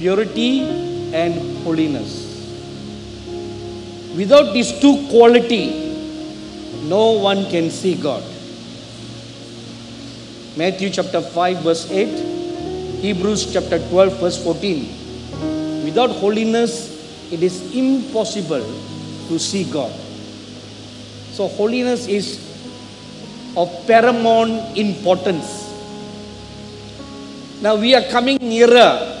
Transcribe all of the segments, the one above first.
purity and holiness. Without these two quality, no one can see God. Matthew chapter 5 verse 8, Hebrews chapter 12 verse 14. Without holiness, it is impossible to see God. So holiness is of paramount importance. Now we are coming nearer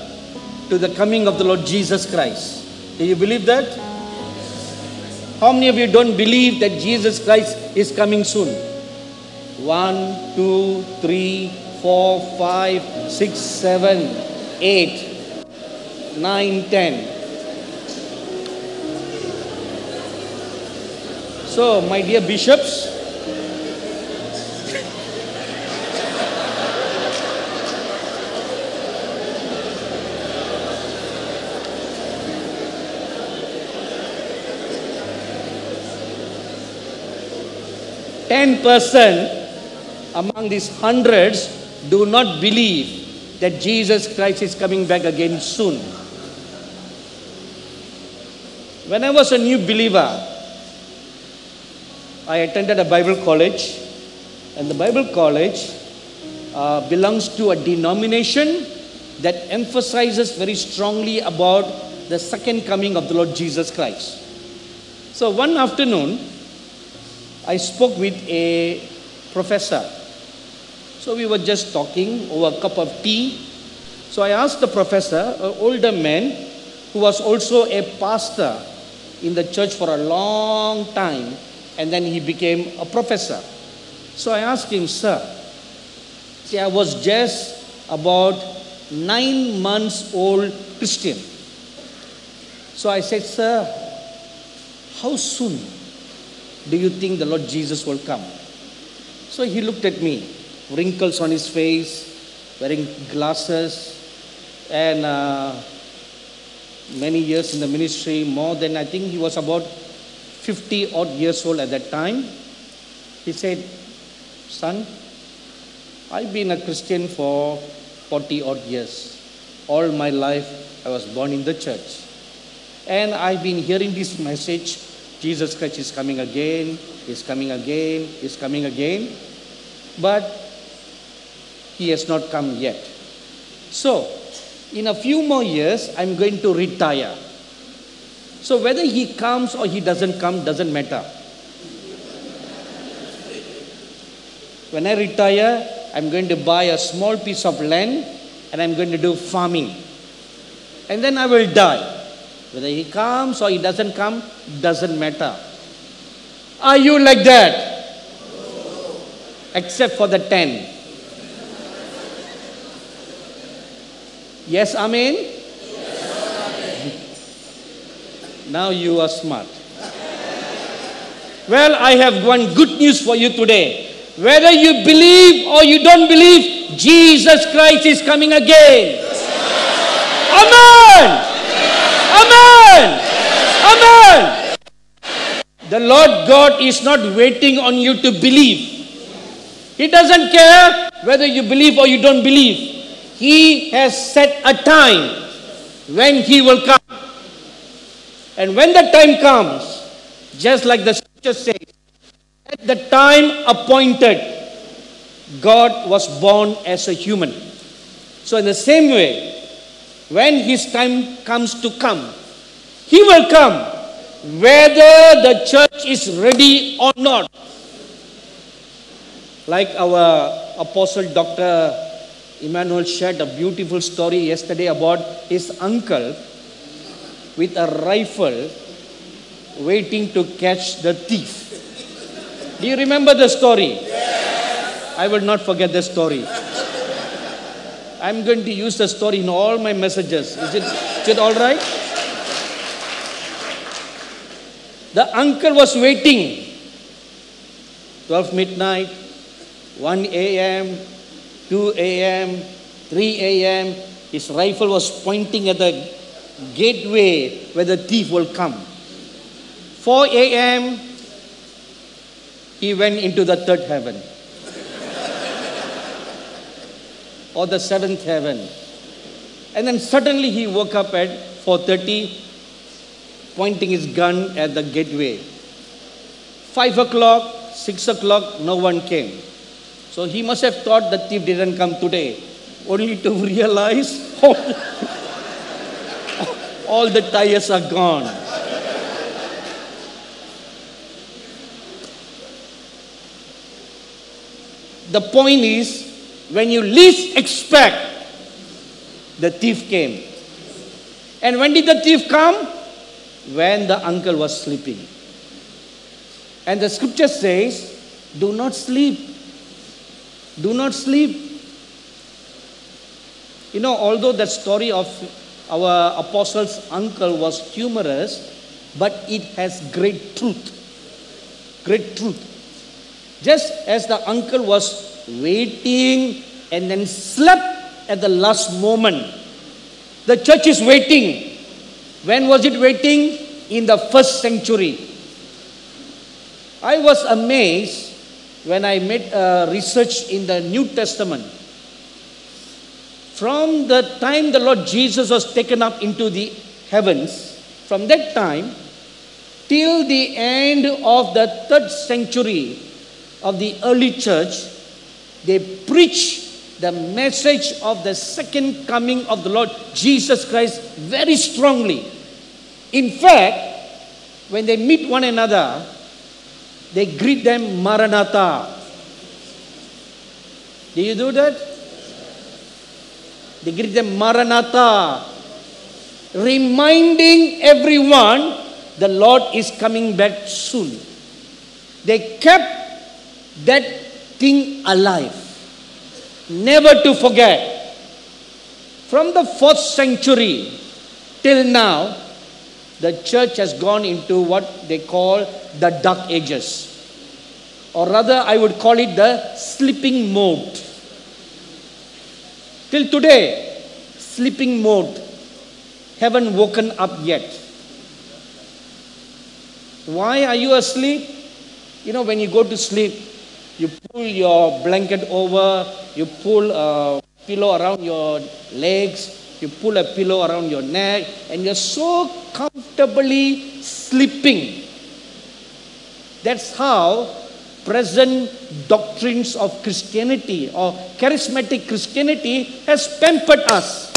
to the coming of the Lord Jesus Christ. Do you believe that? How many of you don't believe that Jesus Christ is coming soon? One, two, three, four, five, six, seven, eight, nine, ten. So, my dear bishops, ten percent among these hundreds do not believe that Jesus Christ is coming back again soon. When I was a new believer, I attended a Bible college, and the Bible college uh, belongs to a denomination that emphasizes very strongly about the second coming of the Lord Jesus Christ. So one afternoon, I spoke with a professor. So we were just talking over a cup of tea. So I asked the professor, an older man who was also a pastor in the church for a long time, and then he became a professor. So I asked him, Sir, see, I was just about nine months old Christian. So I said, Sir, how soon do you think the Lord Jesus will come? So he looked at me, wrinkles on his face, wearing glasses, and uh, many years in the ministry, more than I think he was about 50 odd years old at that time. He said, Son, I've been a Christian for 40 odd years. All my life, I was born in the church. And I've been hearing this message Jesus Christ is coming again, is coming again, is coming again. But he has not come yet. So, in a few more years, I'm going to retire. So, whether he comes or he doesn't come doesn't matter. When I retire, I'm going to buy a small piece of land and I'm going to do farming. And then I will die. Whether he comes or he doesn't come doesn't matter. Are you like that? Except for the ten. Yes, Amen? Now you are smart. Well, I have one good news for you today. Whether you believe or you don't believe, Jesus Christ is coming again. Amen. Amen. The Lord God is not waiting on you to believe. He doesn't care whether you believe or you don't believe. He has set a time when He will come. And when the time comes, just like the scripture says, at the time appointed, God was born as a human. So, in the same way, when His time comes to come, He will come whether the church is ready or not. Like our apostle Dr. Emmanuel shared a beautiful story yesterday about his uncle with a rifle waiting to catch the thief. Do you remember the story? Yes. I will not forget the story. I'm going to use the story in all my messages. Is it, is it all right? The uncle was waiting. 12 midnight, 1 a.m., 2 a.m., 3 a.m. His rifle was pointing at the gateway where the thief will come. 4 a.m., he went into the third heaven or the seventh heaven. And then suddenly he woke up at 4.30, pointing his gun at the gateway. 5 o'clock, 6 o'clock, no one came. So he must have thought the thief didn't come today, only to realize all, all the tires are gone. The point is, when you least expect, the thief came. And when did the thief come? When the uncle was sleeping. And the scripture says, Do not sleep. Do not sleep. You know, although the story of our apostle's uncle was humorous, but it has great truth. Great truth. Just as the uncle was waiting and then slept at the last moment, the church is waiting. When was it waiting? In the first century. I was amazed when I made a uh, research in the New Testament. From the time the Lord Jesus was taken up into the heavens, from that time till the end of the third century of the early church, they preach the message of the second coming of the Lord Jesus Christ very strongly. In fact, when they meet one another, they greet them Maranatha. Do you do that? They greet them Maranatha, reminding everyone the Lord is coming back soon. They kept that thing alive, never to forget. From the fourth century till now, the church has gone into what they call the dark ages. Or rather, I would call it the sleeping mode. Till today, sleeping mode. Haven't woken up yet. Why are you asleep? You know, when you go to sleep, you pull your blanket over, you pull a pillow around your legs, you pull a pillow around your neck, and you're so comfortably sleeping. That's how present doctrines of Christianity or charismatic Christianity has pampered us.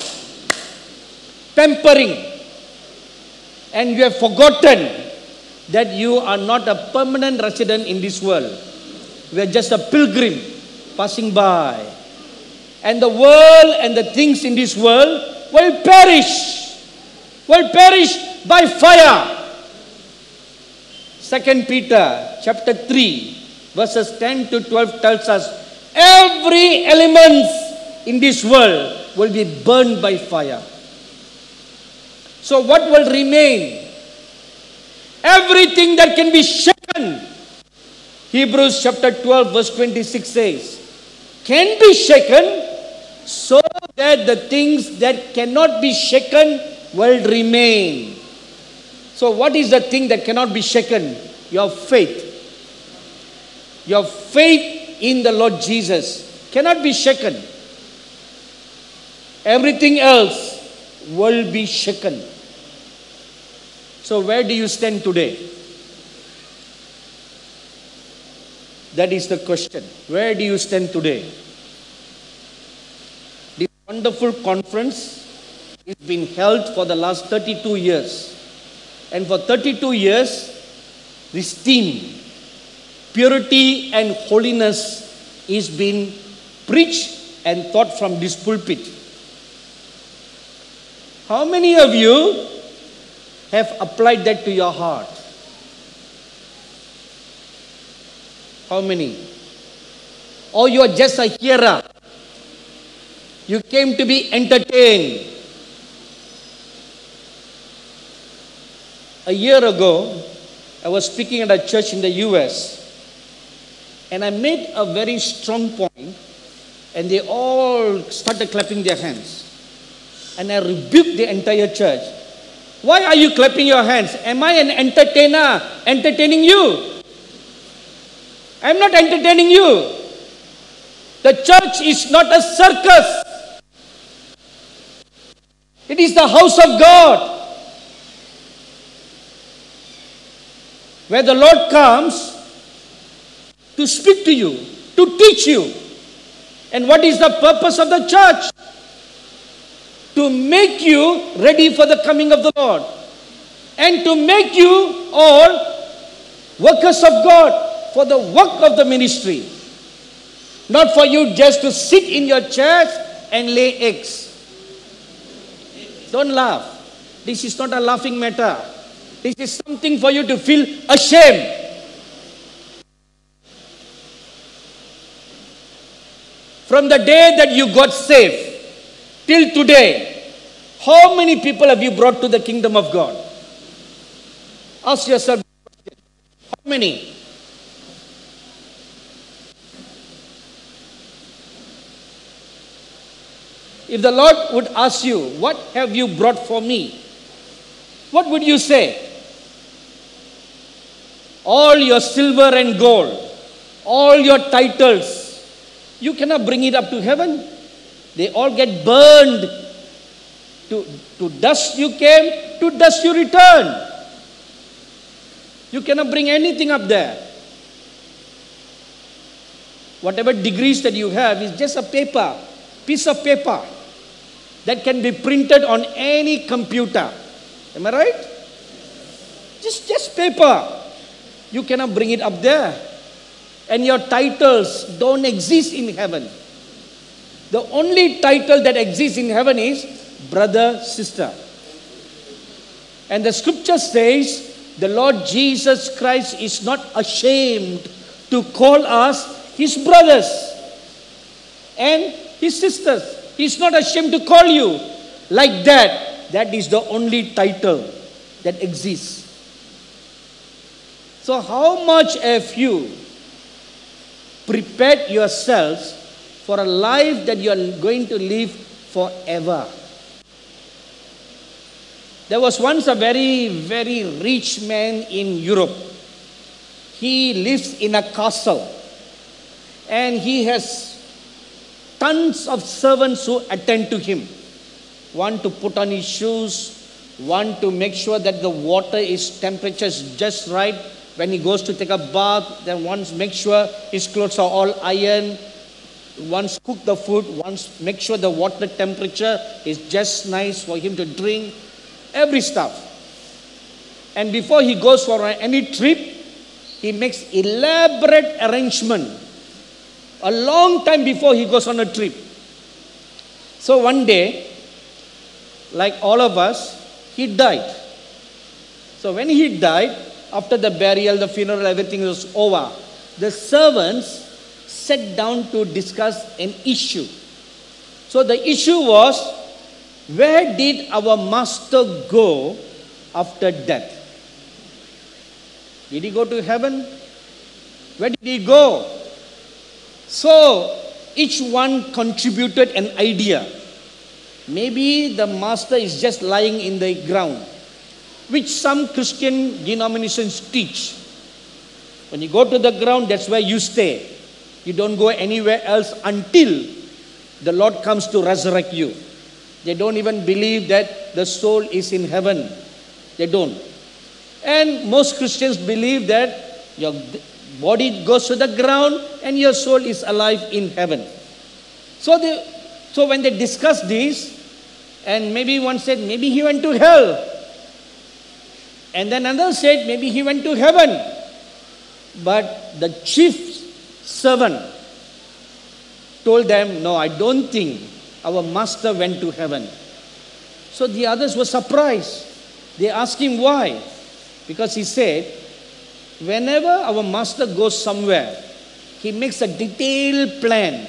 Pampering. And you have forgotten that you are not a permanent resident in this world. We are just a pilgrim passing by. And the world and the things in this world will perish. Will perish by fire. Second Peter chapter 3 verses 10 to 12 tells us every element in this world will be burned by fire. So what will remain? Everything that can be shaken. Hebrews chapter 12 verse 26 says, can be shaken so that the things that cannot be shaken will remain. So, what is the thing that cannot be shaken? Your faith. Your faith in the Lord Jesus cannot be shaken. Everything else will be shaken. So, where do you stand today? That is the question. Where do you stand today? This wonderful conference is being held for the last 32 years. And for 32 years, this theme, purity and holiness, is being preached and taught from this pulpit. How many of you have applied that to your heart? How many? Or you are just a hearer? You came to be entertained. A year ago, I was speaking at a church in the US, and I made a very strong point, and they all started clapping their hands. And I rebuked the entire church. Why are you clapping your hands? Am I an entertainer entertaining you? I'm not entertaining you. The church is not a circus. It is the house of God. Where the Lord comes to speak to you, to teach you. And what is the purpose of the church? To make you ready for the coming of the Lord. And to make you all workers of God for the work of the ministry. Not for you just to sit in your chairs and lay eggs. Don't laugh. This is not a laughing matter. This is something for you to feel ashamed. From the day that you got saved till today, how many people have you brought to the kingdom of God? Ask yourself, how many? If the Lord would ask you, What have you brought for me? What would you say? All your silver and gold, all your titles, you cannot bring it up to heaven. They all get burned. To, to dust you came, to dust you return. You cannot bring anything up there. Whatever degrees that you have is just a paper, piece of paper that can be printed on any computer. Am I right? Just, just paper. You cannot bring it up there. And your titles don't exist in heaven. The only title that exists in heaven is brother, sister. And the scripture says the Lord Jesus Christ is not ashamed to call us his brothers and his sisters. He's not ashamed to call you like that. That is the only title that exists. So, how much have you prepared yourselves for a life that you are going to live forever? There was once a very, very rich man in Europe. He lives in a castle and he has tons of servants who attend to him. One to put on his shoes, one to make sure that the water is temperature is just right when he goes to take a bath. Then once make sure his clothes are all iron. Once cook the food. Once make sure the water temperature is just nice for him to drink. Every stuff. And before he goes for any trip, he makes elaborate arrangement a long time before he goes on a trip. So one day, like all of us, he died. So when he died, after the burial, the funeral, everything was over, the servants sat down to discuss an issue. So the issue was where did our master go after death? Did he go to heaven? Where did he go? So each one contributed an idea. Maybe the master is just lying in the ground, which some Christian denominations teach. When you go to the ground, that's where you stay. You don't go anywhere else until the Lord comes to resurrect you. They don't even believe that the soul is in heaven. They don't. And most Christians believe that your body goes to the ground and your soul is alive in heaven. So, they, so when they discussed this, and maybe one said, maybe he went to hell. And then another said, maybe he went to heaven. But the chief servant told them, no, I don't think our master went to heaven. So the others were surprised. They asked him why. Because he said, Whenever our master goes somewhere, he makes a detailed plan.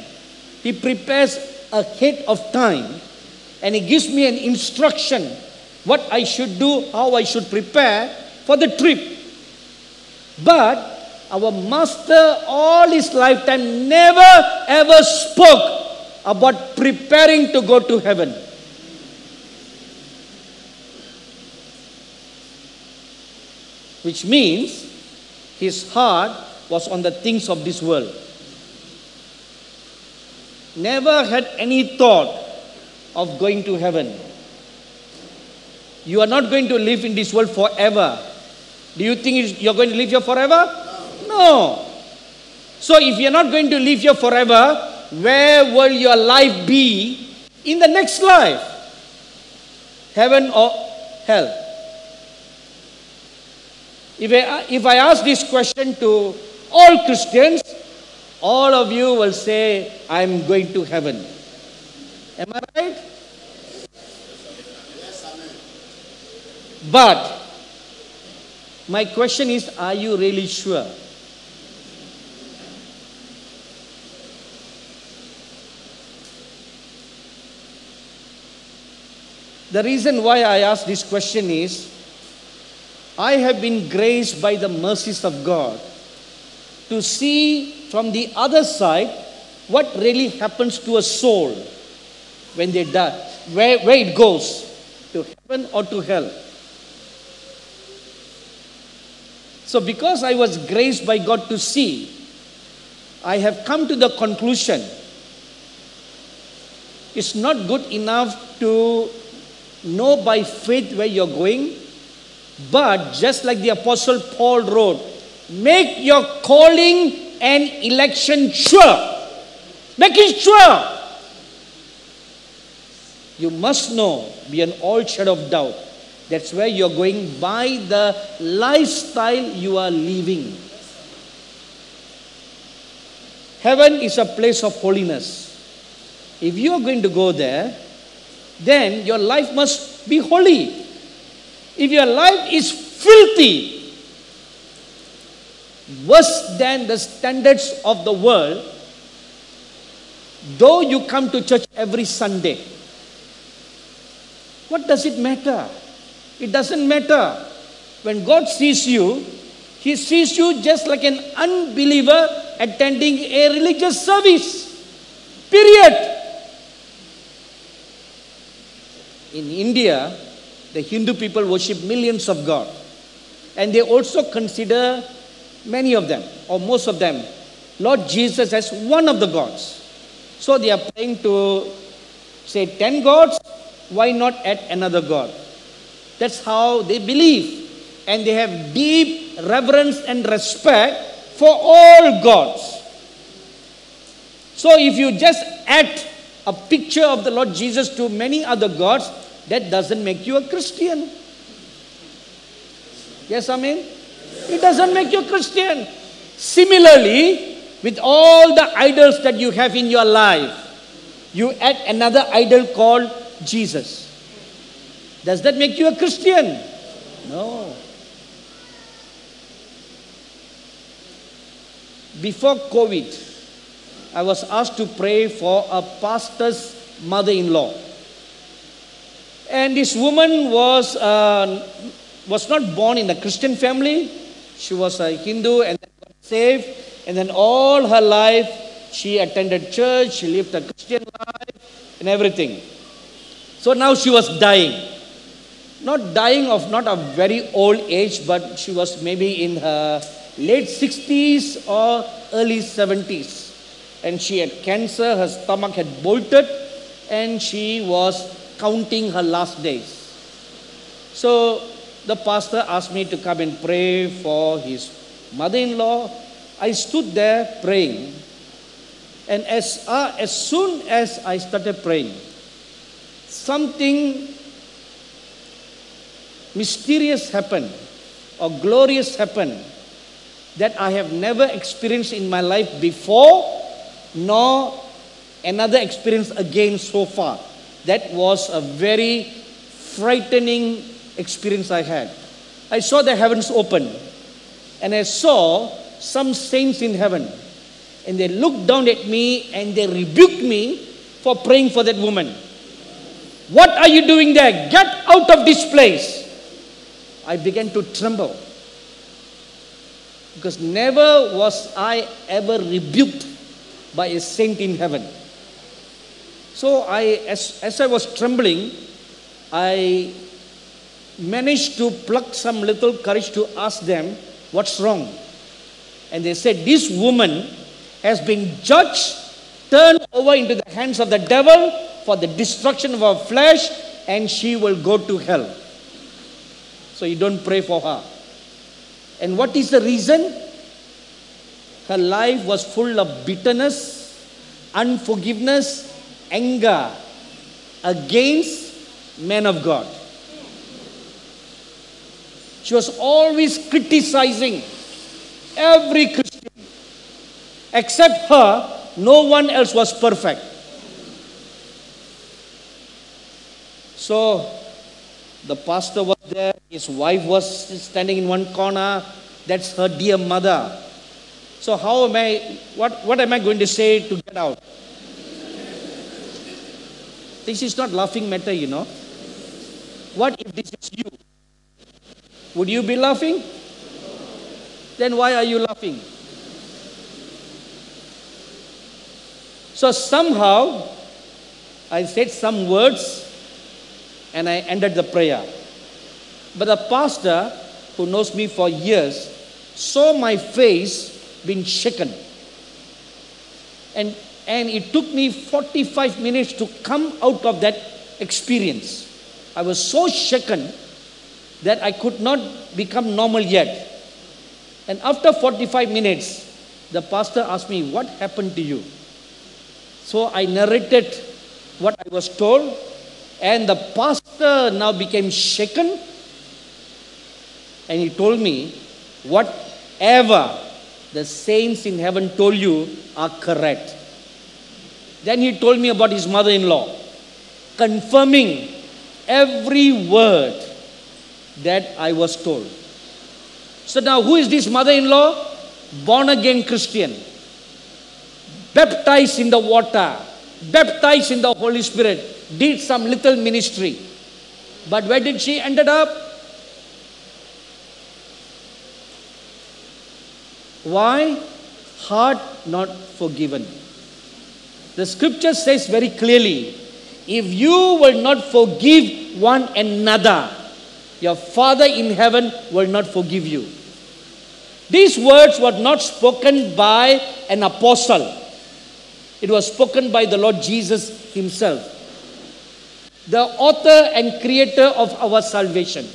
He prepares ahead of time and he gives me an instruction what I should do, how I should prepare for the trip. But our master, all his lifetime, never ever spoke about preparing to go to heaven. Which means his heart was on the things of this world. Never had any thought of going to heaven. You are not going to live in this world forever. Do you think you're going to live here forever? No. So, if you're not going to live here forever, where will your life be in the next life? Heaven or hell? If I, if I ask this question to all Christians, all of you will say, I'm going to heaven. Am I right? But my question is, are you really sure? The reason why I ask this question is I have been graced by the mercies of God to see from the other side what really happens to a soul when they die, where, where it goes to heaven or to hell. So, because I was graced by God to see, I have come to the conclusion it's not good enough to know by faith where you're going, but just like the Apostle Paul wrote, make your calling and election sure. Make it sure. You must know beyond all shadow of doubt. That's where you're going by the lifestyle you are living. Heaven is a place of holiness. If you are going to go there, then your life must be holy. If your life is filthy, worse than the standards of the world, though you come to church every Sunday, what does it matter? It doesn't matter. When God sees you, He sees you just like an unbeliever attending a religious service. Period. In India, the Hindu people worship millions of God. And they also consider many of them, or most of them, Lord Jesus as one of the gods. So they are praying to say 10 gods, why not add another God? That's how they believe. And they have deep reverence and respect for all gods. So if you just add a picture of the Lord Jesus to many other gods, that doesn't make you a Christian. Yes, I mean? It doesn't make you a Christian. Similarly, with all the idols that you have in your life, you add another idol called Jesus. Does that make you a Christian? No. Before COVID, I was asked to pray for a pastor's mother in law. And this woman was, uh, was not born in a Christian family. She was a Hindu and then got saved. And then all her life, she attended church, she lived a Christian life and everything. So now she was dying. Not dying of not a very old age, but she was maybe in her late 60s or early 70s. And she had cancer, her stomach had bolted, and she was counting her last days. So the pastor asked me to come and pray for his mother in law. I stood there praying. And as, uh, as soon as I started praying, something mysterious happened or glorious happened that I have never experienced in my life before, nor another experience again so far. That was a very frightening experience I had. I saw the heavens open and I saw some saints in heaven. And they looked down at me and they rebuked me for praying for that woman. What are you doing there? Get out of this place. I began to tremble. Because never was I ever rebuked by a saint in heaven. So I, as, as I was trembling, I managed to pluck some little courage to ask them, what's wrong? And they said, this woman has been judged, turned over into the hands of the devil for the destruction of her flesh, and she will go to hell. So you don't pray for her. And what is the reason? Her life was full of bitterness, unforgiveness, anger against men of God. She was always criticizing every Christian. Except her, no one else was perfect. So the pastor was there, his wife was standing in one corner. That's her dear mother. So how am I what, what am I going to say to get out? This is not laughing matter, you know. What if this is you? Would you be laughing? Then why are you laughing? So somehow I said some words and I ended the prayer. But the pastor who knows me for years saw my face being shaken. And, and it took me 45 minutes to come out of that experience. I was so shaken that I could not become normal yet. And after 45 minutes, the pastor asked me, What happened to you? So I narrated what I was told, and the pastor now became shaken. And he told me, Whatever the saints in heaven told you are correct. Then he told me about his mother in law, confirming every word that I was told. So now, who is this mother in law? Born again Christian, baptized in the water, baptized in the Holy Spirit, did some little ministry. But where did she ended up? Why? Heart not forgiven. The scripture says very clearly if you will not forgive one another, your Father in heaven will not forgive you. These words were not spoken by an apostle, it was spoken by the Lord Jesus Himself, the author and creator of our salvation.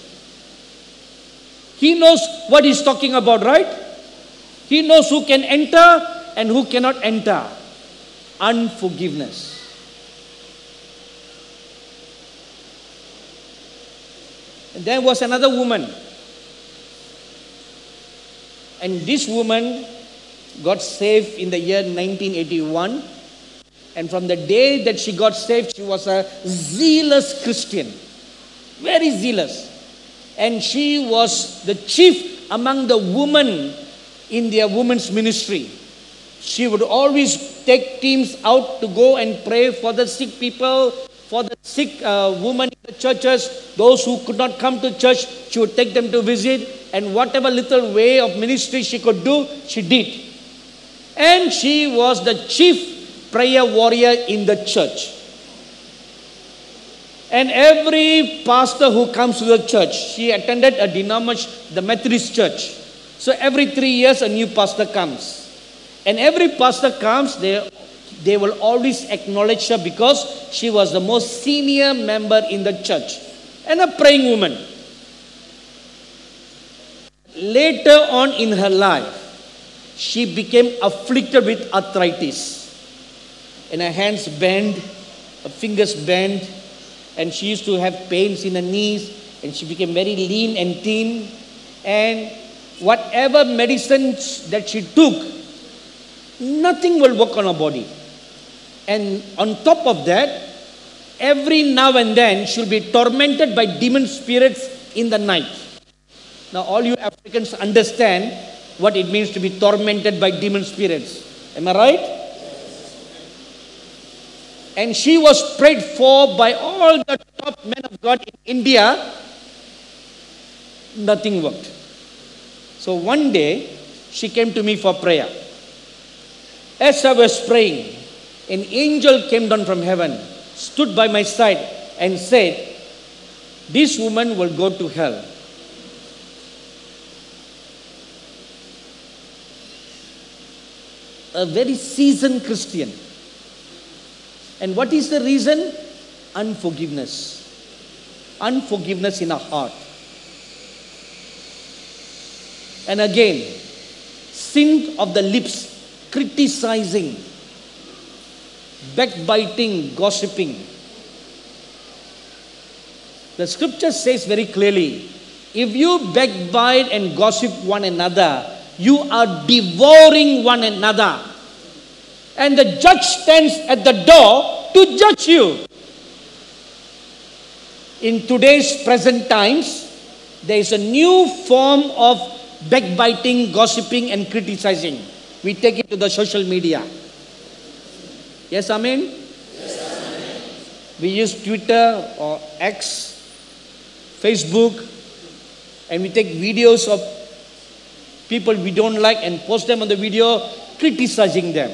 He knows what He's talking about, right? He knows who can enter and who cannot enter. Unforgiveness. And there was another woman. And this woman got saved in the year 1981. And from the day that she got saved, she was a zealous Christian. Very zealous. And she was the chief among the women in their women's ministry. She would always take teams out to go and pray for the sick people, for the sick uh, women in the churches, those who could not come to church, she would take them to visit, and whatever little way of ministry she could do, she did. And she was the chief prayer warrior in the church. And every pastor who comes to the church, she attended a denomination, the Methodist church. So every three years, a new pastor comes. And every pastor comes, they, they will always acknowledge her because she was the most senior member in the church and a praying woman. Later on in her life, she became afflicted with arthritis. And her hands bent, her fingers bent, and she used to have pains in her knees, and she became very lean and thin. And whatever medicines that she took, nothing will work on her body. And on top of that, every now and then she'll be tormented by demon spirits in the night. Now, all you Africans understand what it means to be tormented by demon spirits. Am I right? And she was prayed for by all the top men of God in India. Nothing worked. So one day, she came to me for prayer. As I was praying, an angel came down from heaven, stood by my side, and said, This woman will go to hell. A very seasoned Christian. And what is the reason? Unforgiveness. Unforgiveness in our heart. and again. Sin of the lips, criticizing, backbiting, gossiping. The scripture says very clearly if you backbite and gossip one another, you are devouring one another. And the judge stands at the door to judge you. In today's present times, there is a new form of backbiting, gossiping, and criticizing. We take it to the social media. Yes, Amen? Yes, amen. We use Twitter or X, Facebook, and we take videos of people we don't like and post them on the video criticizing them.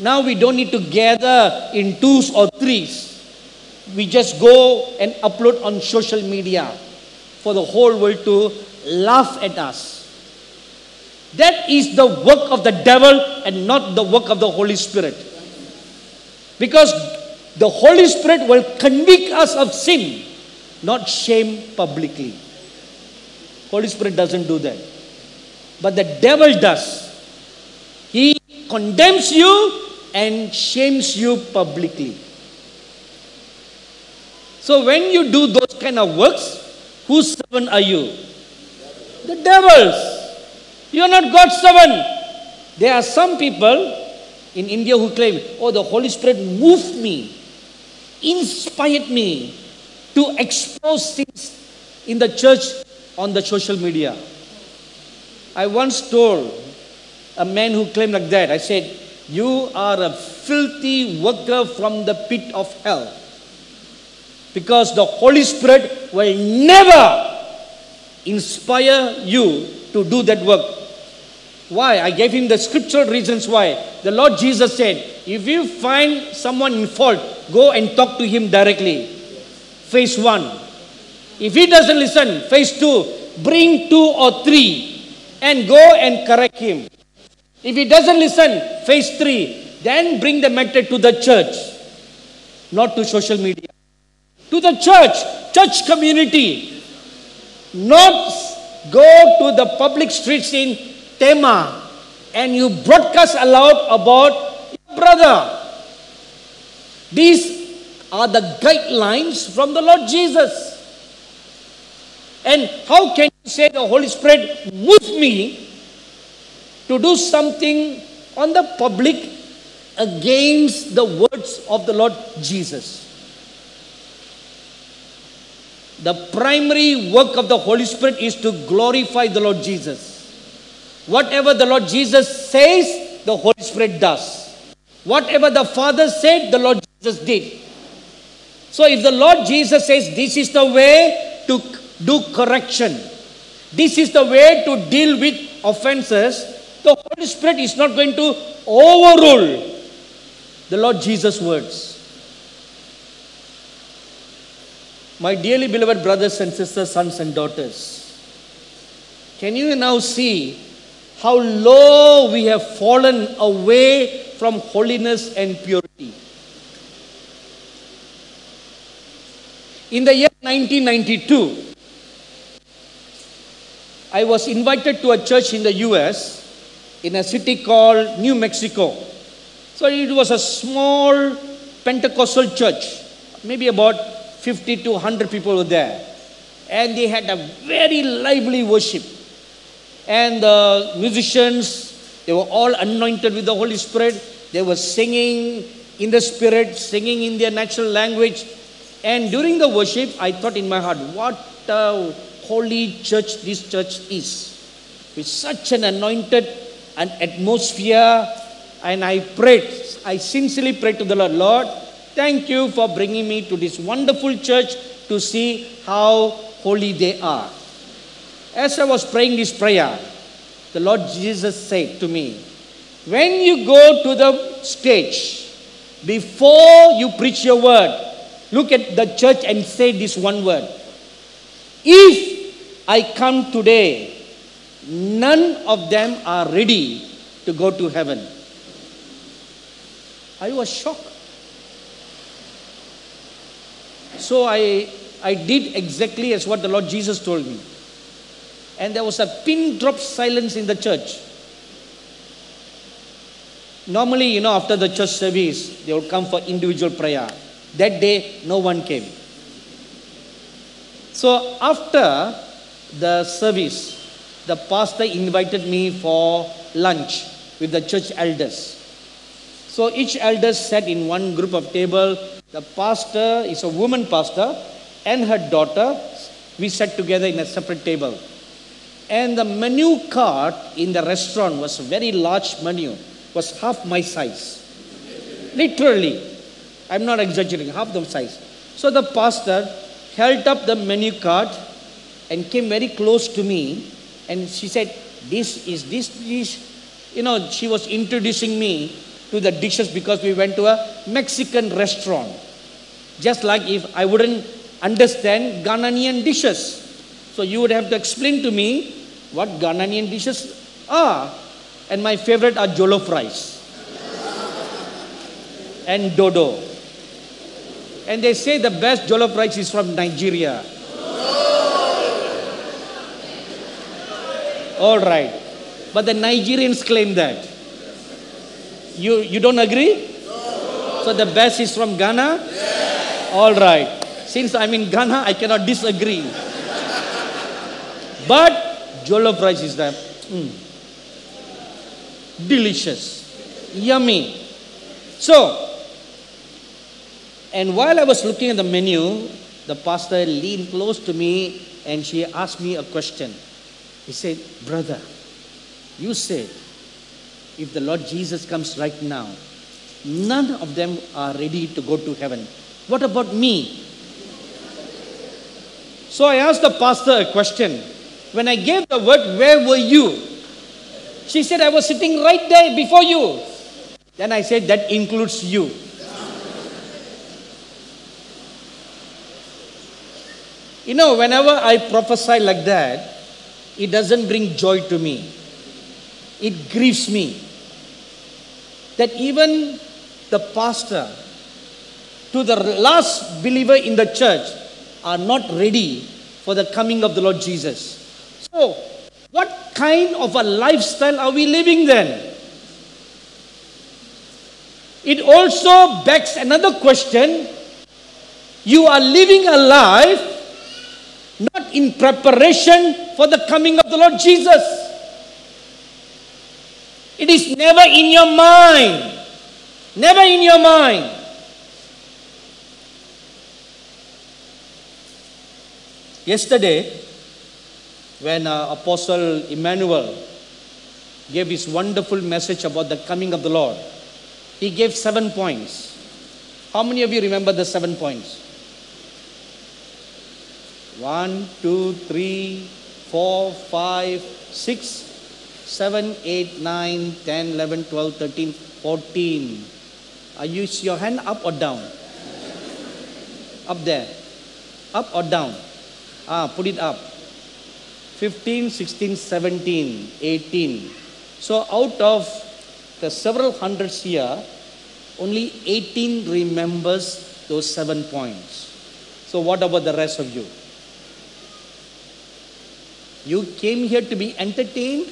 Now we don't need to gather in twos or threes. We just go and upload on social media for the whole world to laugh at us. That is the work of the devil and not the work of the Holy Spirit. Because the Holy Spirit will convict us of sin, not shame publicly. Holy Spirit doesn't do that. But the devil does. He condemns you and shames you publicly. So when you do those kind of works, whose servant are you? The devil's. You are not God's servant. There are some people in India who claim, oh, the Holy Spirit moved me, inspired me to expose things in the church on the social media. I once told a man who claimed like that, I said, You are a filthy worker from the pit of hell. Because the Holy Spirit will never inspire you to do that work. Why? I gave him the scriptural reasons why. The Lord Jesus said, if you find someone in fault, go and talk to him directly. Phase one. If he doesn't listen, phase two, bring two or three and go and correct him. If he doesn't listen, phase three, then bring the matter to the church, not to social media. To the church, church community. Not go to the public streets in Tema and you broadcast aloud about your brother. These are the guidelines from the Lord Jesus. And how can you say the Holy Spirit moved me to do something on the public against the words of the Lord Jesus? The primary work of the Holy Spirit is to glorify the Lord Jesus. Whatever the Lord Jesus says, the Holy Spirit does. Whatever the Father said, the Lord Jesus did. So if the Lord Jesus says this is the way to do correction, this is the way to deal with offenses, the Holy Spirit is not going to overrule the Lord Jesus' words. My dearly beloved brothers and sisters, sons and daughters, can you now see how low we have fallen away from holiness and purity. In the year 1992, I was invited to a church in the US in a city called New Mexico. So it was a small Pentecostal church, maybe about 50 to 100 people were there. And they had a very lively worship. And the musicians, they were all anointed with the Holy Spirit. They were singing in the Spirit, singing in their natural language. And during the worship, I thought in my heart, what a holy church this church is. With such an anointed an atmosphere. And I prayed, I sincerely prayed to the Lord, Lord, thank you for bringing me to this wonderful church to see how holy they are. As I was praying this prayer, the Lord Jesus said to me, When you go to the stage, before you preach your word, look at the church and say this one word. If I come today, none of them are ready to go to heaven. I was shocked. So I, I did exactly as what the Lord Jesus told me. And there was a pin drop silence in the church. Normally, you know, after the church service, they would come for individual prayer. That day, no one came. So, after the service, the pastor invited me for lunch with the church elders. So each elder sat in one group of table. The pastor is a woman pastor and her daughter. We sat together in a separate table. And the menu card in the restaurant was a very large menu, was half my size. Literally. I'm not exaggerating, half the size. So the pastor held up the menu card and came very close to me and she said, This is this dish. You know, she was introducing me to the dishes because we went to a Mexican restaurant. Just like if I wouldn't understand Ghanaian dishes. So you would have to explain to me what Ghanaian dishes are. And my favorite are jollof rice and dodo. And they say the best jollof rice is from Nigeria. All right. But the Nigerians claim that. You, you don't agree? So the best is from Ghana? All right. Since I'm in Ghana, I cannot disagree. But jollof rice is the mm, delicious, yummy. So, and while I was looking at the menu, the pastor leaned close to me and she asked me a question. He said, Brother, you said if the Lord Jesus comes right now, none of them are ready to go to heaven. What about me? So I asked the pastor a question. When I gave the word, Where were you? She said, I was sitting right there before you. Then I said, That includes you. You know, whenever I prophesy like that, it doesn't bring joy to me. It grieves me that even the pastor to the last believer in the church are not ready for the coming of the Lord Jesus. So, what kind of a lifestyle are we living then? It also begs another question. You are living a life not in preparation for the coming of the Lord Jesus. It is never in your mind. Never in your mind. Yesterday, when uh, Apostle Emmanuel gave his wonderful message about the coming of the Lord, he gave seven points. How many of you remember the seven points? One, two, three, four, five, six, seven, eight, nine, ten, eleven, twelve, thirteen, fourteen. Are you your hand up or down? Up there. Up or down? Ah, put it up. 15, 16, 17, 18. So out of the several hundreds here, only 18 remembers those seven points. So what about the rest of you? You came here to be entertained?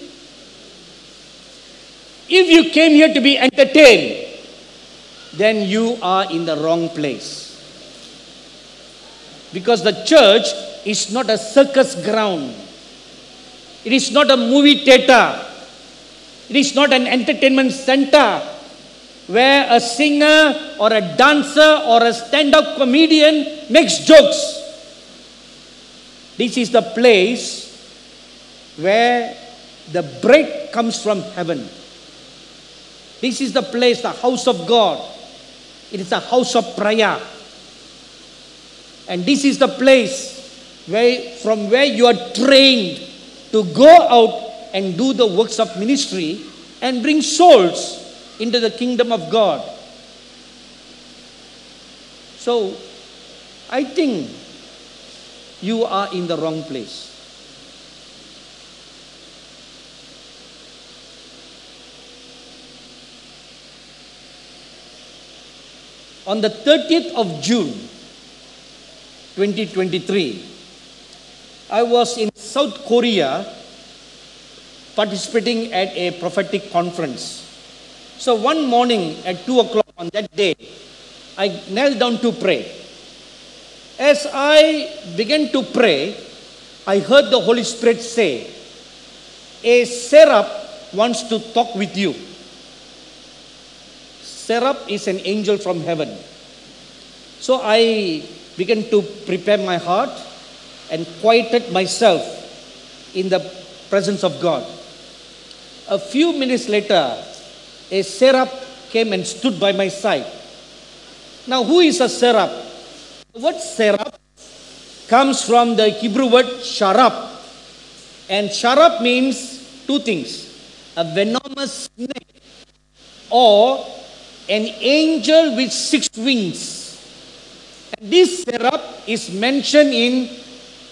If you came here to be entertained, then you are in the wrong place. Because the church is not a circus ground, it is not a movie theater, it is not an entertainment center where a singer or a dancer or a stand up comedian makes jokes. This is the place where the bread comes from heaven. This is the place, the house of God. It is a house of prayer. And this is the place where, from where you are trained to go out and do the works of ministry and bring souls into the kingdom of God. So, I think you are in the wrong place. on the 30th of June 2023, I was in South Korea participating at a prophetic conference. So one morning at 2 o'clock on that day, I knelt down to pray. As I began to pray, I heard the Holy Spirit say, A seraph wants to talk with you. Seraph is an angel from heaven. So I began to prepare my heart and quieted myself in the presence of God. A few minutes later, a seraph came and stood by my side. Now, who is a seraph? The word seraph comes from the Hebrew word sharap. And sharap means two things a venomous snake or an angel with six wings. And this seraph is mentioned in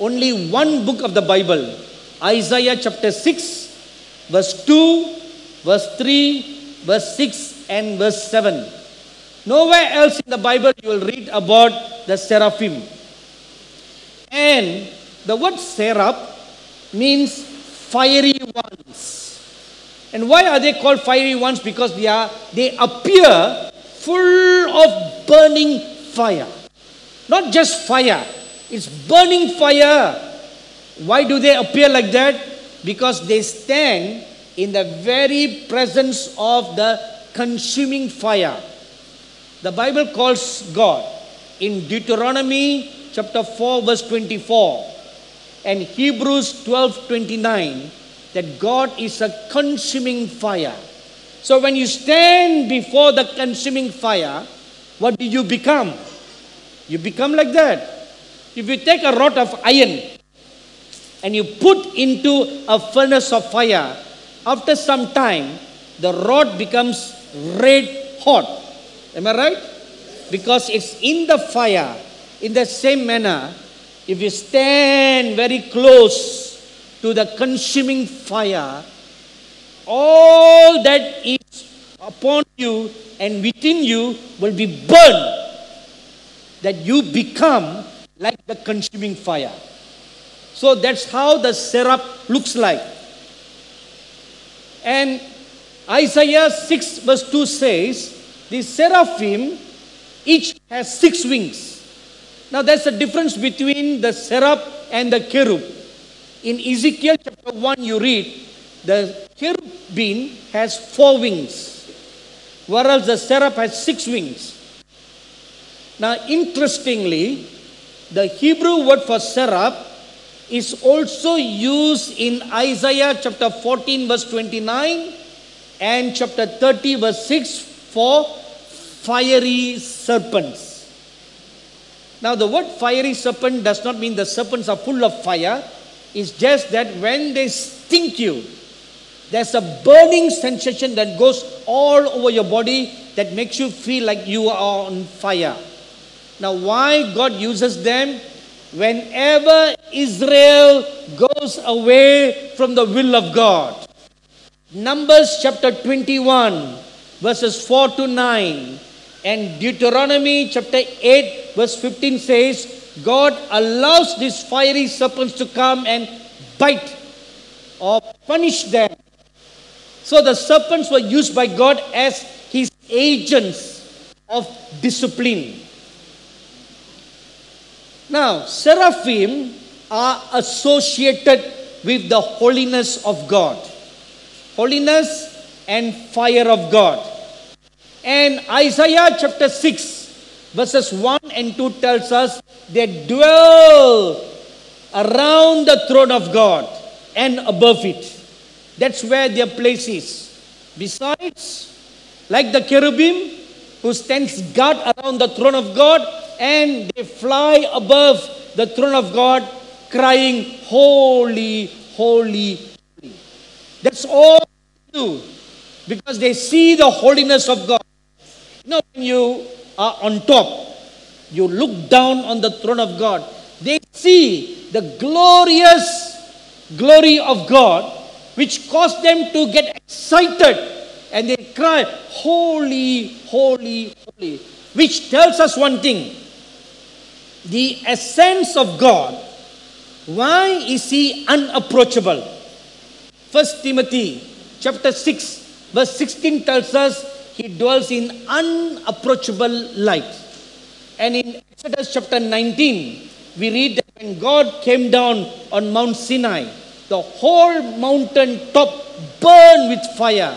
only one book of the Bible Isaiah chapter 6, verse 2, verse 3, verse 6, and verse 7. Nowhere else in the Bible you will read about the seraphim. And the word seraph means fiery ones. And why are they called fiery ones? Because they are they appear full of burning fire. Not just fire, it's burning fire. Why do they appear like that? Because they stand in the very presence of the consuming fire. The Bible calls God in Deuteronomy chapter 4 verse 24 and Hebrews 12 29 that God is a consuming fire. So when you stand before the consuming fire, what do you become? You become like that. If you take a rod of iron and you put into a furnace of fire, after some time, the rod becomes red hot. Am I right? Because it's in the fire. In the same manner, if you stand very close to the consuming fire, all that is upon you and within you will be burned. That you become like the consuming fire. So that's how the seraph looks like. And Isaiah 6 verse 2 says, the seraphim each has six wings. Now there's a difference between the seraph and the cherub. In Ezekiel chapter 1 you read, the cherubim has four wings, whereas the seraph has six wings. Now interestingly, the Hebrew word for seraph is also used in Isaiah chapter 14 verse 29 and chapter 30 verse 6 for fiery serpents. Now the word fiery serpent does not mean the serpents are full of fire. It's just that when they sting you, there's a burning sensation that goes all over your body that makes you feel like you are on fire. Now, why God uses them? Whenever Israel goes away from the will of God. Numbers chapter 21, verses 4 to 9, and Deuteronomy chapter 8, verse 15 says, God allows these fiery serpents to come and bite or punish them. So the serpents were used by God as his agents of discipline. Now, seraphim are associated with the holiness of God. Holiness and fire of God. And Isaiah chapter 6, verses 1 and 2 tells us they dwell around the throne of God and above it. That's where their place is. Besides, like the cherubim who stands guard around the throne of God, and they fly above the throne of God, crying, Holy, holy, holy. That's all they do because they see the holiness of God. You know, when you are on top, you look down on the throne of God, they see the glorious glory of God, which caused them to get excited and they cry, Holy, holy, holy. Which tells us one thing the essence of God Why is he unapproachable? First Timothy chapter 6 verse 16 tells us he dwells in unapproachable light. And in Exodus chapter 19, we read that when God came down on Mount Sinai, the whole mountain top burned with fire.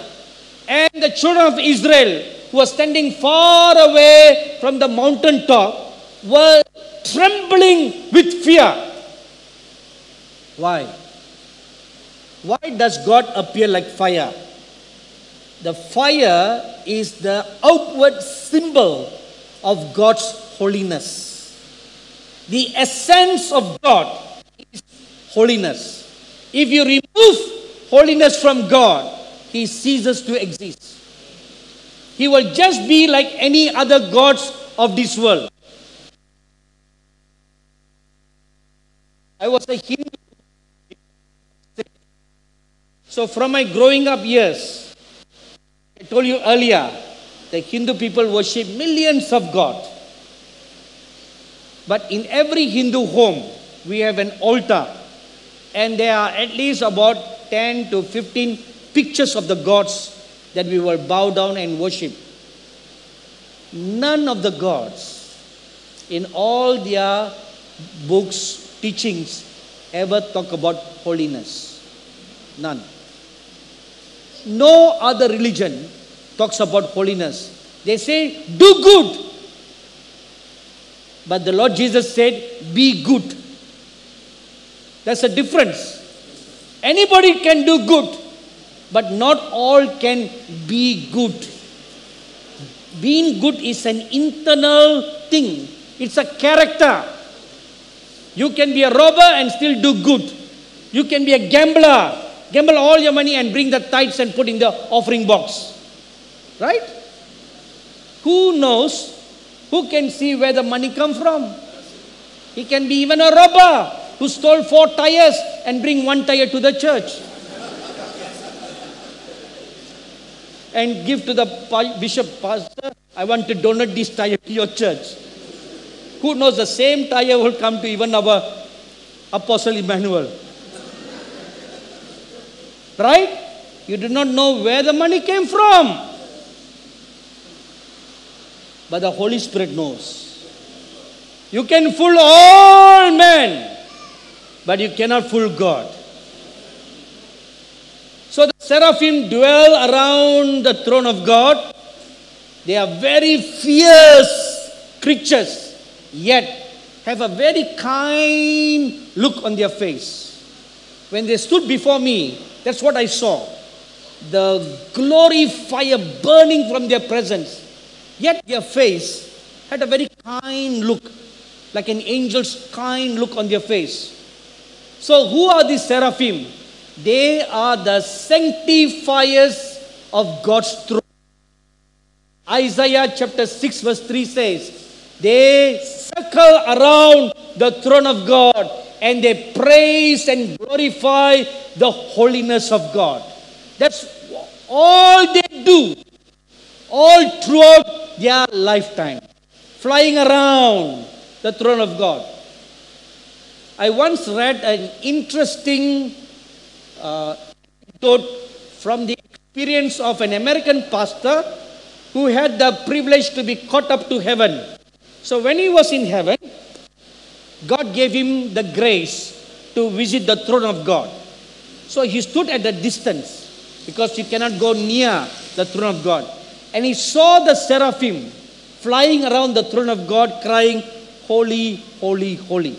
And the children of Israel, who were standing far away from the mountain top, were trembling with fear. Why? Why does God appear like fire? The fire is the outward symbol of God's holiness. The essence of God is holiness. If you remove holiness from God, He ceases to exist. He will just be like any other gods of this world. I was a Hindu. So, from my growing up years, I told you earlier, the Hindu people worship millions of gods. But in every Hindu home, we have an altar. And there are at least about 10 to 15 pictures of the gods that we will bow down and worship. None of the gods in all their books, teachings, ever talk about holiness. None. No other religion talks about holiness. They say, do good. But the Lord Jesus said, be good. There's a difference. Anybody can do good, but not all can be good. Being good is an internal thing, it's a character. You can be a robber and still do good. You can be a gambler Gamble all your money and bring the tithes and put in the offering box. Right? Who knows? Who can see where the money come from? He can be even a robber who stole four tires and bring one tire to the church. and give to the bishop, pastor, I want to donate this tire to your church. Who knows the same tire will come to even our Apostle Emmanuel. Right? You do not know where the money came from. But the Holy Spirit knows. You can fool all men, but you cannot fool God. So the seraphim dwell around the throne of God. They are very fierce creatures, yet have a very kind look on their face. When they stood before me, that's what I saw. The glory fire burning from their presence. Yet their face had a very kind look, like an angel's kind look on their face. So, who are these seraphim? They are the sanctifiers of God's throne. Isaiah chapter 6, verse 3 says, They circle around the throne of God and they praise and glorify the holiness of God. That's all they do, all throughout their lifetime, flying around the throne of God. I once read an interesting uh, from the experience of an American pastor who had the privilege to be caught up to heaven. So when he was in heaven, God gave him the grace to visit the throne of God. So he stood at a distance because you cannot go near the throne of God. And he saw the seraphim flying around the throne of God crying, Holy, holy, holy.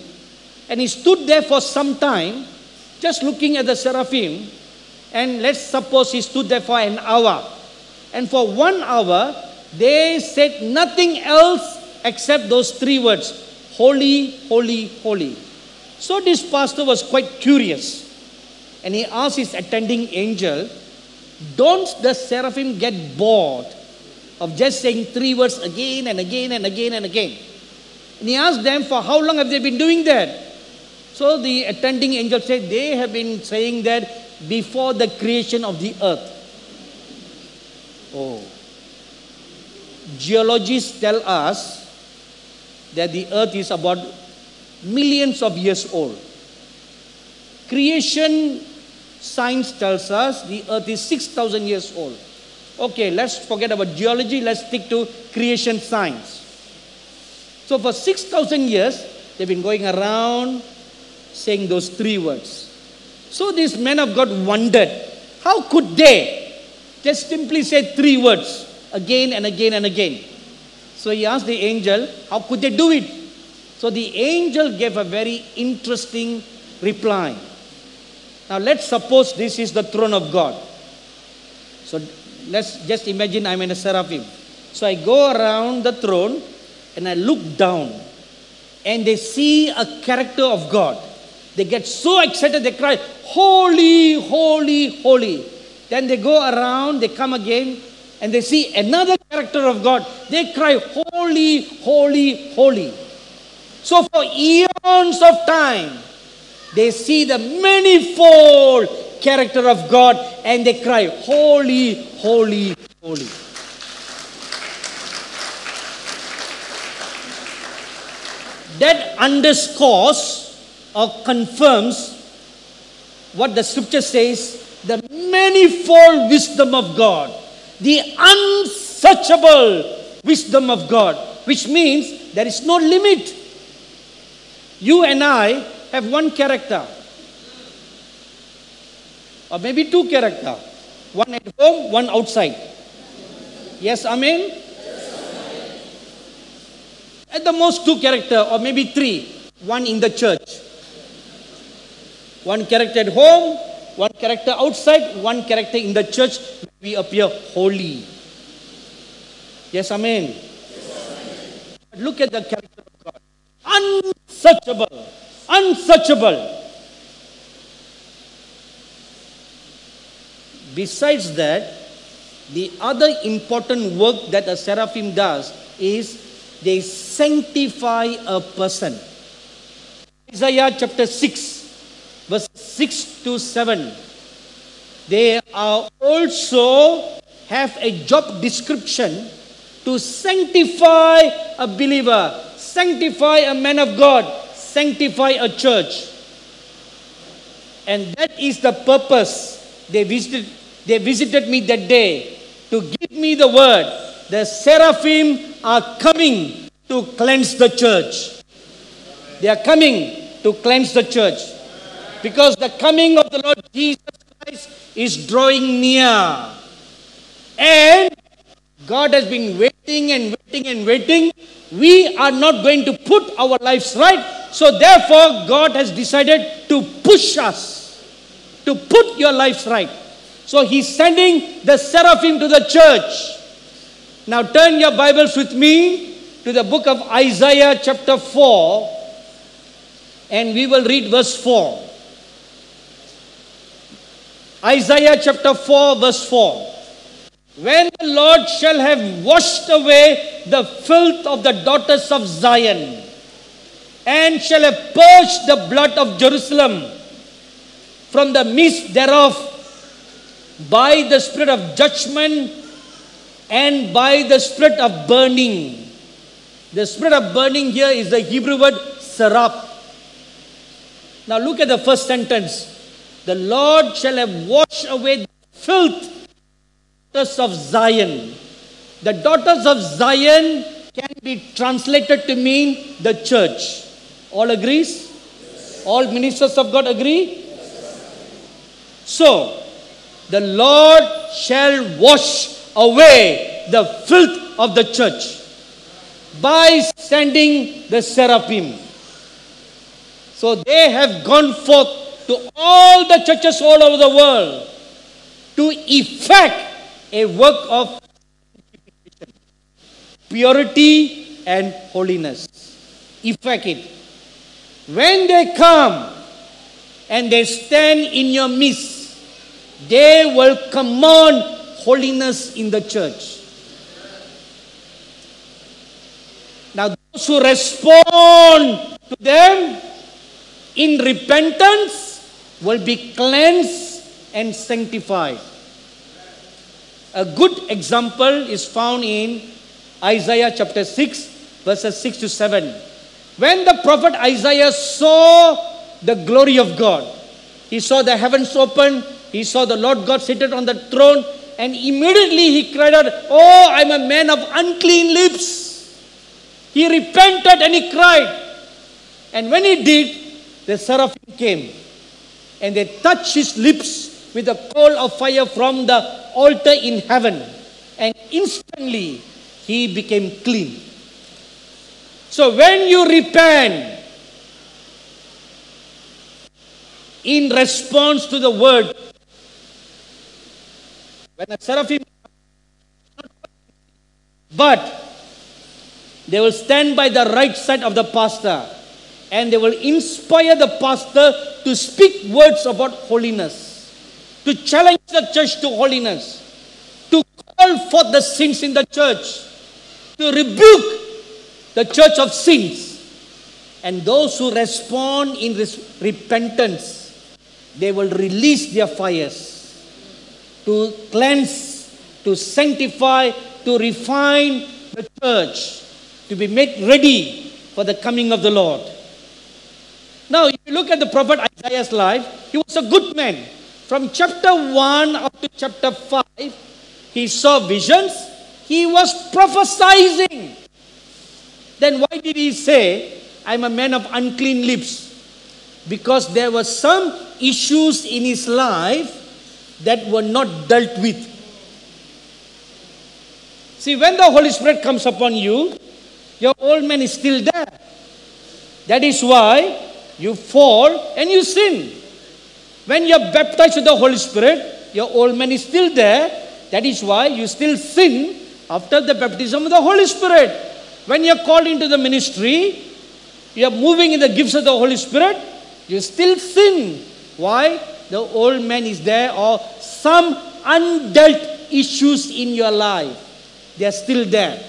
And he stood there for some time just looking at the seraphim. And let's suppose he stood there for an hour. And for one hour, they said nothing else except those three words Holy, holy, holy. So this pastor was quite curious. And he asked his attending angel, Don't the seraphim get bored of just saying three words again and again and again and again? And he asked them, For how long have they been doing that? So the attending angel said, They have been saying that before the creation of the earth. Oh. Geologists tell us that the earth is about millions of years old. creation science tells us the earth is 6,000 years old. Okay, let's forget about geology, let's stick to creation science. So for 6,000 years, they've been going around saying those three words. So these men of God wondered, how could they just simply say three words again and again and again? So he asked the angel, how could they do it? So the angel gave a very interesting reply. Now let's suppose this is the throne of God. So let's just imagine I'm in a seraphim. So I go around the throne and I look down and they see a character of God. They get so excited, they cry, Holy, holy, holy. Then they go around, they come again, and they see another character of God. They cry, Holy, holy, holy. So for eons of time, they see the manifold character of God and they cry, Holy, holy, holy. That underscores or confirms what the scripture says the manifold wisdom of God, the unsearchable wisdom of God, which means there is no limit. You and I have one character, or maybe two character, one at home, one outside. Yes, Amen. At the most, two character, or maybe three. One in the church. One character at home, one character outside, one character in the church. We appear holy. Yes, amen. Look at the character of God. Unsearchable. Unsearchable. Besides that, the other important work that a seraphim does is they sanctify a person. Isaiah chapter 6, verse 6 to 7. They are also have a job description to sanctify a believer, sanctify a man of God, sanctify a church. And that is the purpose they visited, they visited me that day to give me the word. The seraphim are coming to cleanse the church. They are coming to cleanse the church. Because the coming of the Lord Jesus Christ is drawing near. And God has been waiting and waiting and waiting. We are not going to put our lives right. So therefore, God has decided to push us to put your lives right. So He's sending the seraphim to the church now turn your Bibles with me to the book of Isaiah, chapter 4, and we will read verse 4. Isaiah chapter 4, verse 4. When the Lord shall have washed away the filth of the daughters of Zion, and shall have purged the blood of Jerusalem from the midst thereof by the spirit of judgment and by the spirit of burning. The spirit of burning here is the Hebrew word sarap. Now look at the first sentence. The Lord shall have washed away the filth daughters of Zion. The daughters of Zion can be translated to mean the church. All agrees? All ministers of God agree? So, the Lord shall wash away the filth of the church by sending the seraphim. So they have gone forth to all the churches all over the world to effect a work of purity and holiness. Effect it. When they come and they stand in your midst, they will command holiness in the church. Now, those who respond to them in repentance will be cleansed and sanctified. A good example is found in Isaiah chapter 6, verses 6 to 7. When the prophet Isaiah saw the glory of God, he saw the heavens open, he saw the Lord God seated on the throne, and immediately he cried out, Oh, I'm a man of unclean lips. He repented and he cried. And when he did, the seraphim came and they touched his lips with a coal of fire from the altar in heaven. And instantly he became clean. So when you repent, in response to the word, when a seraphim, but they will stand by the right side of the pastor and they will inspire the pastor to speak words about holiness, to challenge the church to holiness, to call forth the sins in the church, to rebuke the church of sins. And those who respond in repentance, they will release their fires to cleanse, to sanctify, to refine the church, to be made ready for the coming of the Lord. Now, if you look at the prophet Isaiah's life, he was a good man. From chapter 1 up to chapter 5, he saw visions, he was prophesying. Then why did he say, I'm a man of unclean lips? Because there were some issues in his life that were not dealt with. See, when the Holy Spirit comes upon you, your old man is still there. That is why you fall and you sin. When you're baptized with the Holy Spirit, your old man is still there. That is why you still sin after the baptism of the Holy Spirit. When you're called into the ministry, you're moving in the gifts of the Holy Spirit, you still sin. Why? the old man is there or some undealt issues in your life. They are still there.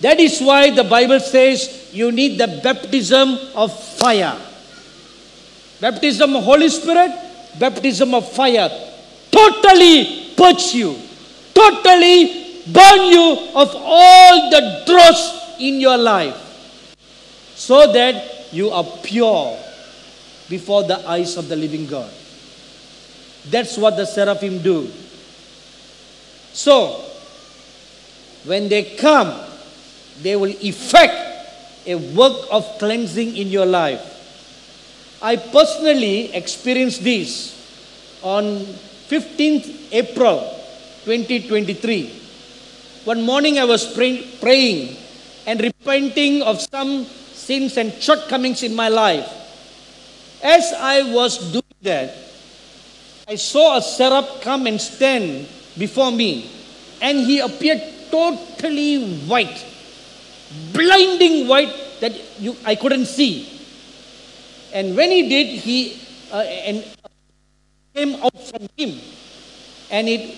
That is why the Bible says you need the baptism of fire. Baptism of Holy Spirit, baptism of fire. Totally purge you, totally burn you of all the dross in your life so that you are pure before the eyes of the living God. That's what the seraphim do. So, when they come, they will effect a work of cleansing in your life. I personally experienced this on 15th April 2023. One morning I was pray- praying and repenting of some sins and shortcomings in my life. As I was doing that, I saw a seraph come and stand before me, and he appeared totally white, blinding white that you, I couldn't see. And when he did, he uh, and came out from him, and it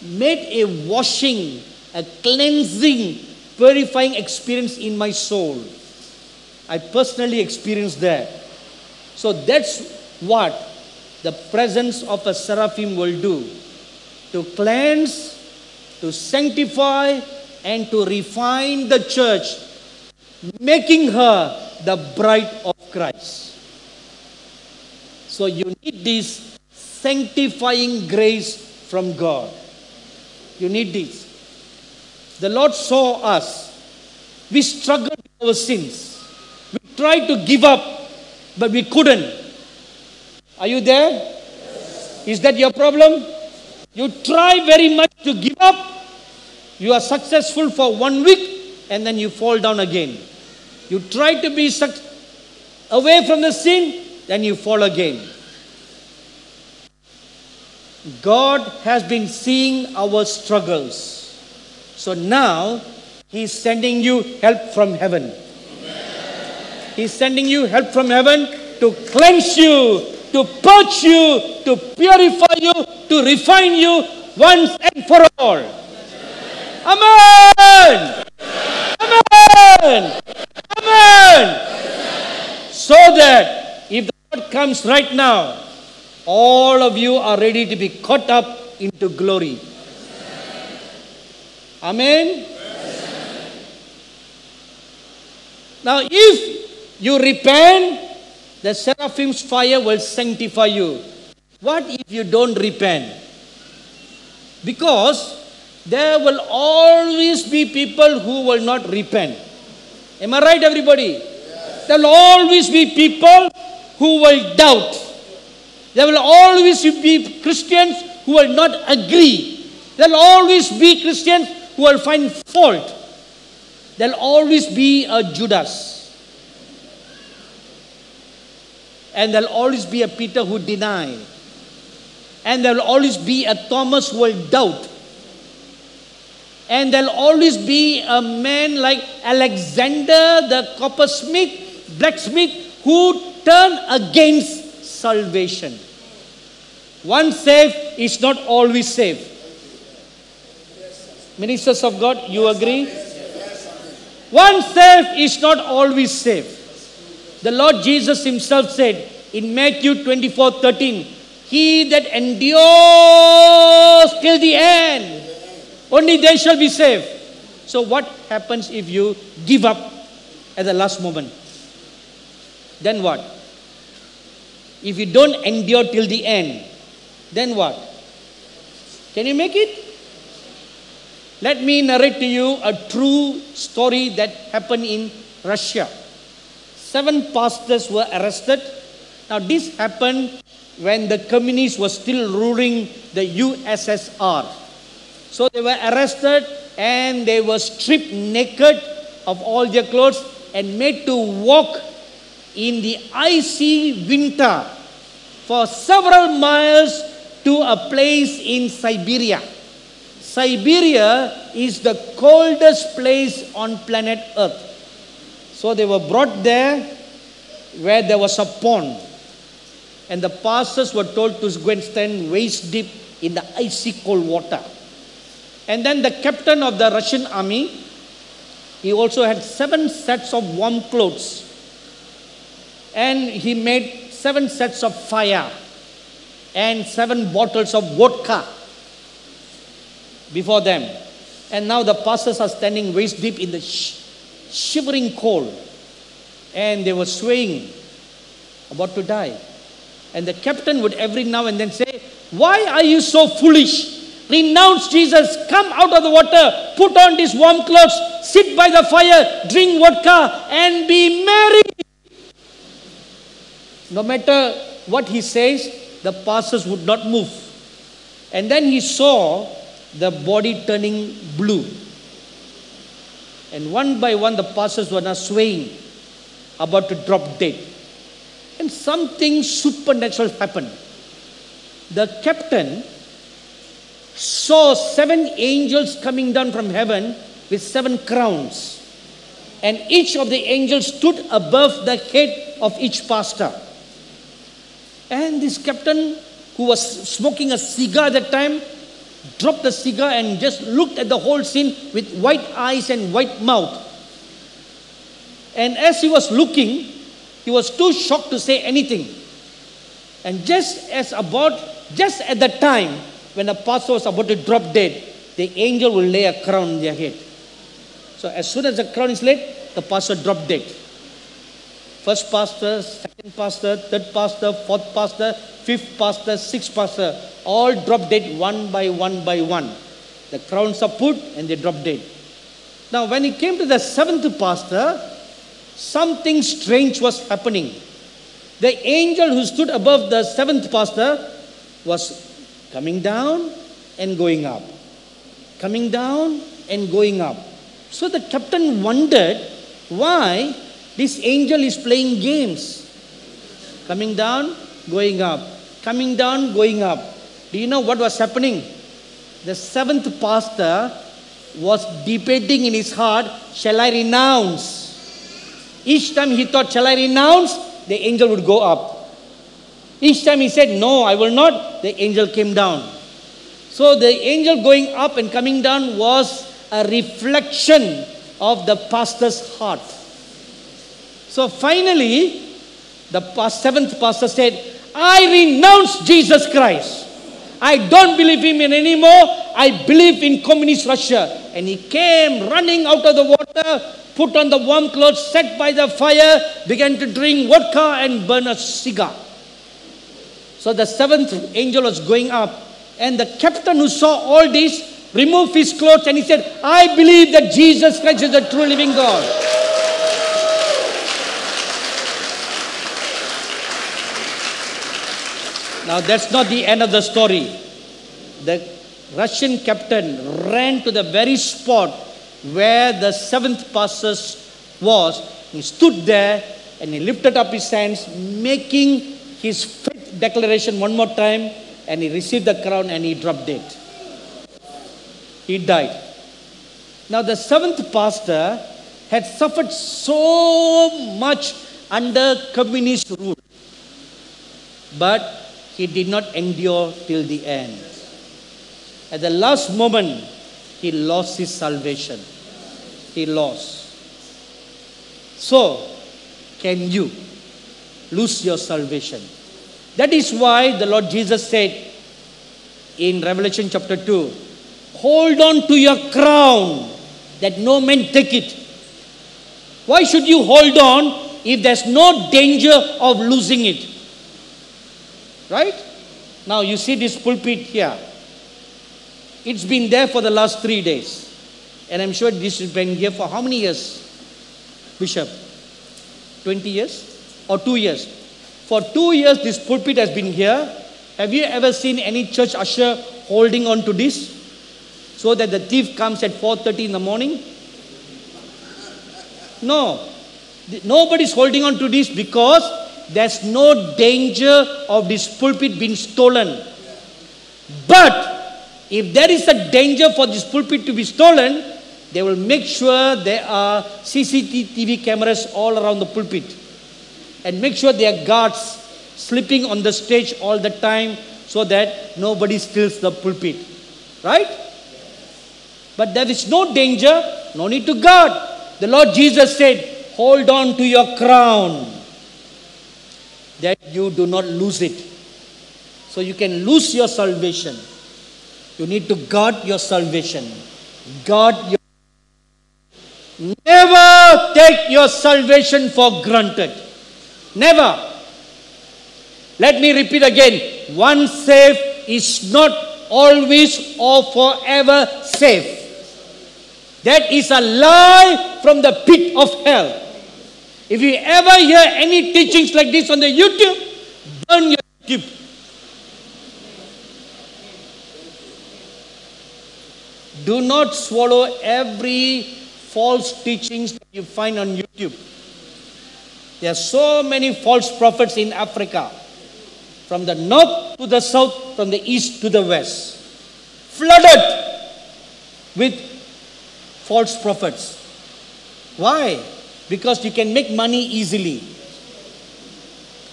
made a washing, a cleansing, purifying experience in my soul. I personally experienced that. So that's what the presence of a seraphim will do to cleanse, to sanctify, and to refine the church, making her the bride of Christ. So you need this sanctifying grace from God. You need this. The Lord saw us. We struggled with our sins. We tried to give up but we couldn't. Are you there? Is that your problem? You try very much to give up. You are successful for one week and then you fall down again. You try to be suc- away from the sin, then you fall again. God has been seeing our struggles. So now He's sending you help from heaven. He's sending you help from heaven to cleanse you, to purge you, to purify you, to refine you once and for all. Amen. Amen. Amen. So that if the Lord comes right now, all of you are ready to be caught up into glory. Amen. Now, if you repent, the seraphim's fire will sanctify you. What if you don't repent? Because there will always be people who will not repent. Am I right, everybody? Yes. There will always be people who will doubt. There will always be Christians who will not agree. There will always be Christians who will find fault. There will always be a Judas. And there will always be a Peter who deny. And there will always be a Thomas who will doubt. And there'll always be a man like Alexander the coppersmith, blacksmith, who turn against salvation. One saved is not always saved. Ministers of God, you agree? One saved is not always saved. The Lord Jesus Himself said in Matthew 24 13, He that endures till the end, only they shall be saved. So, what happens if you give up at the last moment? Then what? If you don't endure till the end, then what? Can you make it? Let me narrate to you a true story that happened in Russia. Seven pastors were arrested. Now, this happened when the communists were still ruling the USSR. So they were arrested and they were stripped naked of all their clothes and made to walk in the icy winter for several miles to a place in Siberia. Siberia is the coldest place on planet Earth. So they were brought there where there was a pond. And the pastors were told to go and stand waist deep in the icy cold water. And then the captain of the Russian army, he also had seven sets of warm clothes. And he made seven sets of fire and seven bottles of vodka before them. And now the pastors are standing waist deep in the sh- shivering cold. And they were swaying, about to die. And the captain would every now and then say, Why are you so foolish? Renounce Jesus, come out of the water, put on these warm clothes, sit by the fire, drink vodka, and be merry. No matter what he says, the pastors would not move. And then he saw the body turning blue. And one by one, the pastors were now swaying, about to drop dead. And something supernatural happened. The captain saw seven angels coming down from heaven with seven crowns. And each of the angels stood above the head of each pastor. And this captain, who was smoking a cigar at that time, dropped the cigar and just looked at the whole scene with white eyes and white mouth. And as he was looking, he was too shocked to say anything. And just as about, just at the time when the pastor was about to drop dead, the angel will lay a crown on their head. So as soon as the crown is laid, the pastor dropped dead. First pastor, second pastor, third pastor, fourth pastor, fifth pastor, sixth pastor, all drop dead one by one by one. The crowns are put and they drop dead. Now, when he came to the seventh pastor, something strange was happening. The angel who stood above the seventh pastor was coming down and going up, coming down and going up. So the captain wondered why this angel is playing games. Coming down, going up. Coming down, going up. Do you know what was happening? The seventh pastor was debating in his heart, shall I renounce? Each time he thought, shall I renounce? The angel would go up. Each time he said, no, I will not, the angel came down. So the angel going up and coming down was a reflection of the pastor's heart. So finally, the seventh pastor said, I renounce Jesus Christ. I don't believe in him anymore. I believe in communist Russia. And he came running out of the water, put on the warm clothes, sat by the fire, began to drink vodka and burn a cigar. So the seventh angel was going up, and the captain who saw all this removed his clothes and he said, I believe that Jesus Christ is the true living God. Now, that's not the end of the story. The Russian captain ran to the very spot where the seventh pastor was. He stood there and he lifted up his hands, making his faith declaration one more time, and he received the crown and he dropped dead. He died. Now, the seventh pastor had suffered so much under communist rule, but he did not endure till the end. At the last moment, he lost his salvation. He lost. So, can you lose your salvation? That is why the Lord Jesus said in Revelation chapter 2 Hold on to your crown that no man take it. Why should you hold on if there's no danger of losing it? Right? Now you see this pulpit here. It's been there for the last three days. And I'm sure this has been here for how many years, Bishop? 20 years? Or two years? For two years, this pulpit has been here. Have you ever seen any church usher holding on to this? so that the thief comes at 4:30 in the morning? No. Nobody's holding on to this because there's no danger of this pulpit being stolen. But if there is a danger for this pulpit to be stolen, they will make sure there are CCTV cameras all around the pulpit and make sure there are guards sleeping on the stage all the time so that nobody steals the pulpit. Right? But there is no danger, no need to guard. The Lord Jesus said, Hold on to your crown that you do not lose it. So you can lose your salvation. You need to guard your salvation. Guard your. Never take your salvation for granted. Never. Let me repeat again. One safe is not always or forever safe. That is a lie from the pit of hell. If you ever hear any teachings like this on the YouTube, burn your YouTube. Do not swallow every false teachings that you find on YouTube. There are so many false prophets in Africa, from the north to the south, from the east to the west, flooded with false prophets. Why? Because you can make money easily.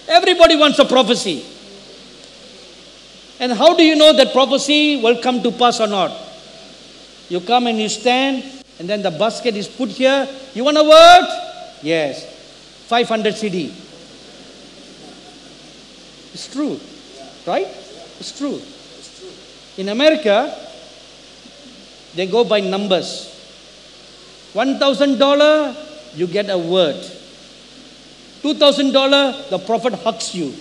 Everybody wants a prophecy. And how do you know that prophecy will come to pass or not? You come and you stand, and then the basket is put here. You want a word? Yes. 500 cedi. It's true. Right? It's true. In America, they go by numbers. $1,000, you get a word. $2,000, the prophet hugs you.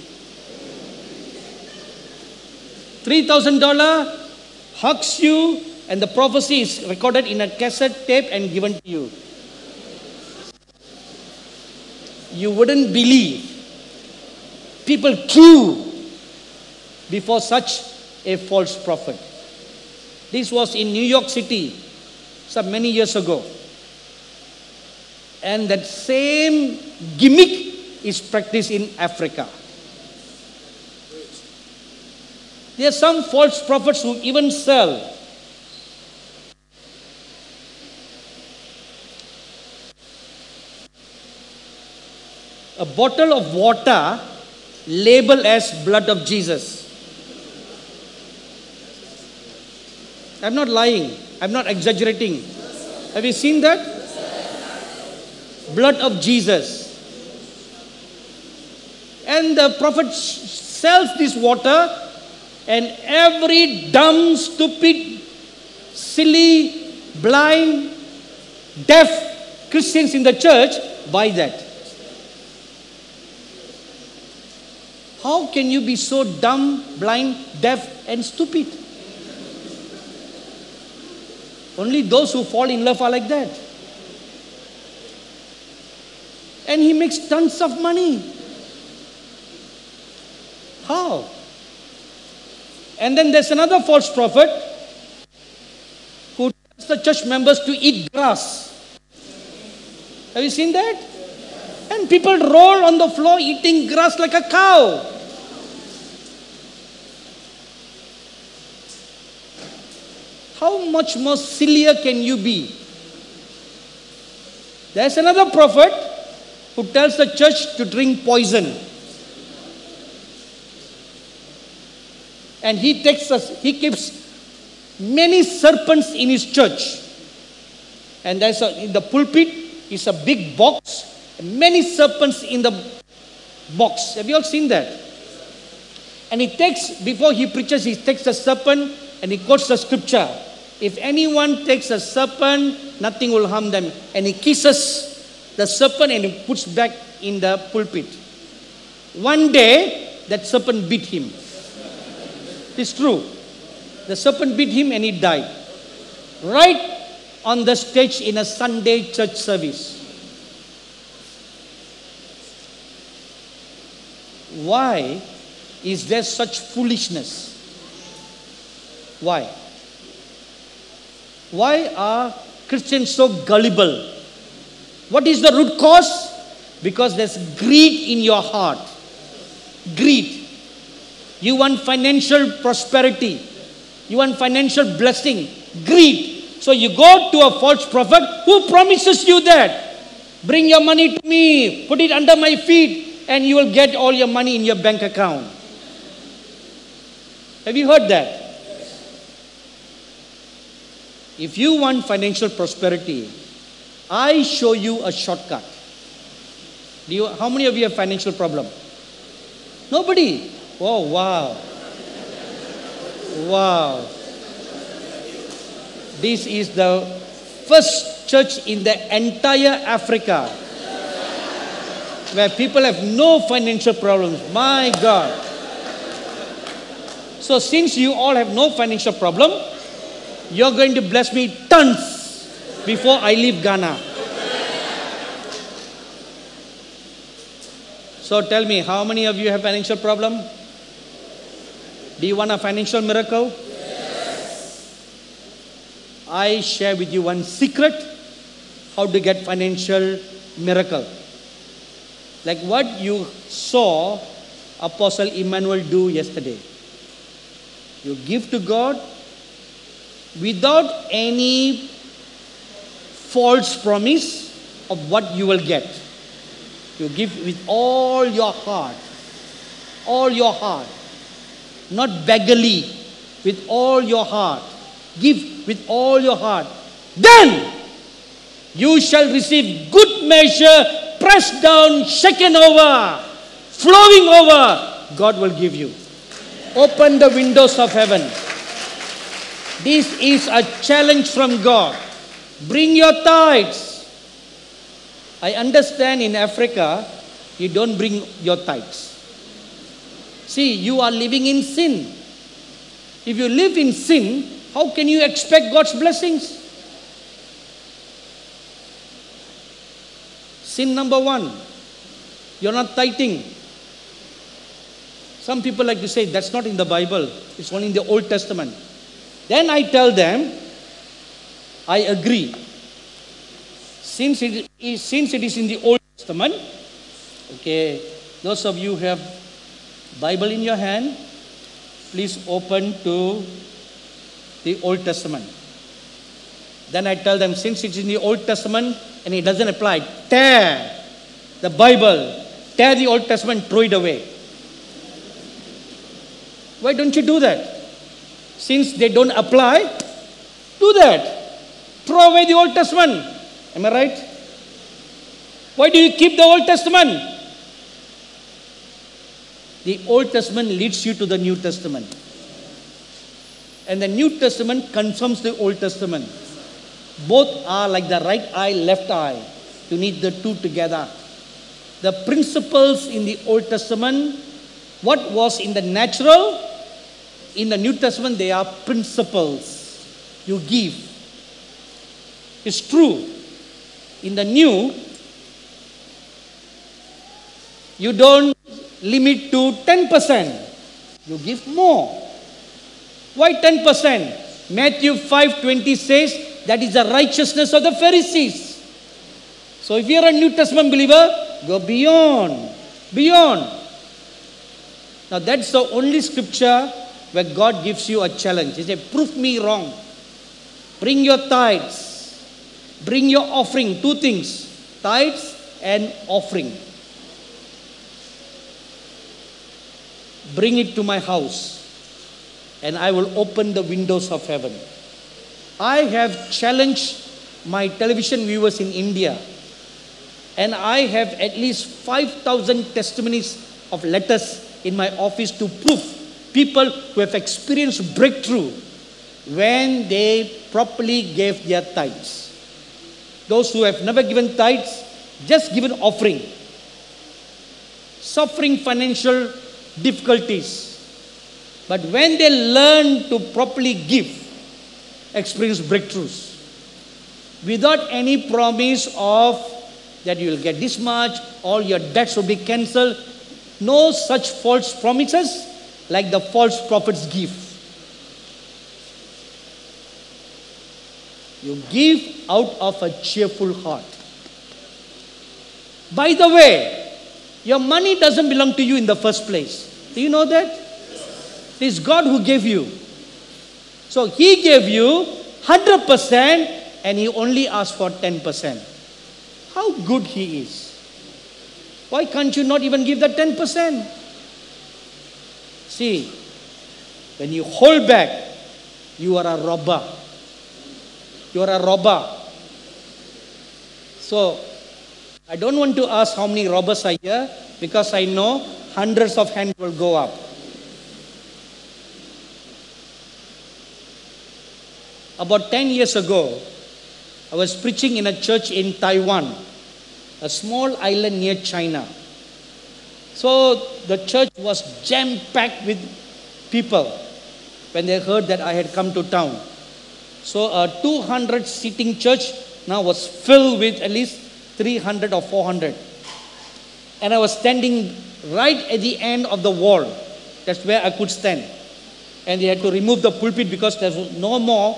$3,000, hugs you, and the prophecy is recorded in a cassette tape and given to you. You wouldn't believe. People queue before such a false prophet. This was in New York City some many years ago. And that same gimmick is practiced in Africa. There are some false prophets who even sell a bottle of water labeled as blood of Jesus. I'm not lying, I'm not exaggerating. Have you seen that? blood of Jesus. And the prophet sells this water, and every dumb, stupid, silly blind, deaf Christians in the church buy that. How can you be so dumb, blind, deaf, and stupid? Only those who fall in love are like that. And he makes tons of money. How? And then there's another false prophet who tells the church members to eat grass. Have you seen that? And people roll on the floor eating grass like a cow. How much more sillier can you be? There's another prophet who tells the church to drink poison. And he takes us, he keeps many serpents in his church. And there's a, in the pulpit is a big box, many serpents in the box. Have you all seen that? And he takes, before he preaches, he takes the serpent and he quotes the scripture. If anyone takes a serpent, nothing will harm them. And he kisses the serpent and he puts back in the pulpit. One day, that serpent beat him. It's true. The serpent beat him and he died. Right on the stage in a Sunday church service. Why is there such foolishness? Why? Why are Christians so gullible? What is the root cause? Because there's greed in your heart. Greed. You want financial prosperity. You want financial blessing. Greed. So you go to a false prophet who promises you that. Bring your money to me, put it under my feet, and you will get all your money in your bank account. Have you heard that? If you want financial prosperity, I show you a shortcut. Do you, how many of you have financial problem? Nobody. Oh wow. Wow. This is the first church in the entire Africa where people have no financial problems. My God. So since you all have no financial problem, you're going to bless me tons before I leave Ghana. So tell me, how many of you have financial problem? Do you want a financial miracle? Yes. I share with you one secret how to get financial miracle. Like what you saw Apostle Emmanuel do yesterday. You give to God without any false promise of what you will get. You give with all your heart, all your heart, not beggarly, with all your heart. Give with all your heart. Then you shall receive good measure, pressed down, shaken over, flowing over. God will give you. Open the windows of heaven. This is a challenge from God. Bring your tithes. I understand in Africa, you don't bring your tithes. See, you are living in sin. If you live in sin, how can you expect God's blessings? Sin number one, you're not tithing. Some people like to say that's not in the Bible, it's only in the Old Testament. Then I tell them, I agree. Since it is, since it is in the Old Testament, okay, those of you who have Bible in your hand, please open to the Old Testament. Then I tell them, since it's in the Old Testament and it doesn't apply, tear the Bible, tear the Old Testament, throw it away. Why don't you do that? Since they don't apply, do that. Throw away the Old Testament. Am I right? Why do you keep the Old Testament? The Old Testament leads you to the New Testament. And the New Testament confirms the Old Testament. Both are like the right eye, left eye. You need the two together. The principles in the Old Testament, what was in the natural, in the New Testament, they are principles. You give. It's true. In the New, you don't limit to 10%. You give more. Why 10%? Matthew 5:20 says that is the righteousness of the Pharisees. So if you're a New Testament believer, go beyond. Beyond. Now that's the only scripture where God gives you a challenge. He said, Prove me wrong. Bring your tithes. Bring your offering. Two things tithes and offering. Bring it to my house, and I will open the windows of heaven. I have challenged my television viewers in India, and I have at least 5,000 testimonies of letters in my office to prove people who have experienced breakthrough when they properly gave their tithes. Those who have never given tithes, just given offering. Suffering financial difficulties. But when they learn to properly give, experience breakthroughs. Without any promise of that you will get this much, all your debts will be cancelled. No such false promises like the false prophets give. You give out of a cheerful heart. By the way, your money doesn't belong to you in the first place. Do you know that? It is God who gave you. So He gave you 100% and He only asked for 10%. How good He is. Why can't you not even give that 10%? See, when you hold back, you are a robber. You are a robber. So, I don't want to ask how many robbers are here because I know hundreds of hands will go up. About 10 years ago, I was preaching in a church in Taiwan, a small island near China. So the church was jam packed with people when they heard that I had come to town. So a 200 seating church now was filled with at least 300 or 400. And I was standing right at the end of the wall. That's where I could stand. And they had to remove the pulpit because there was no more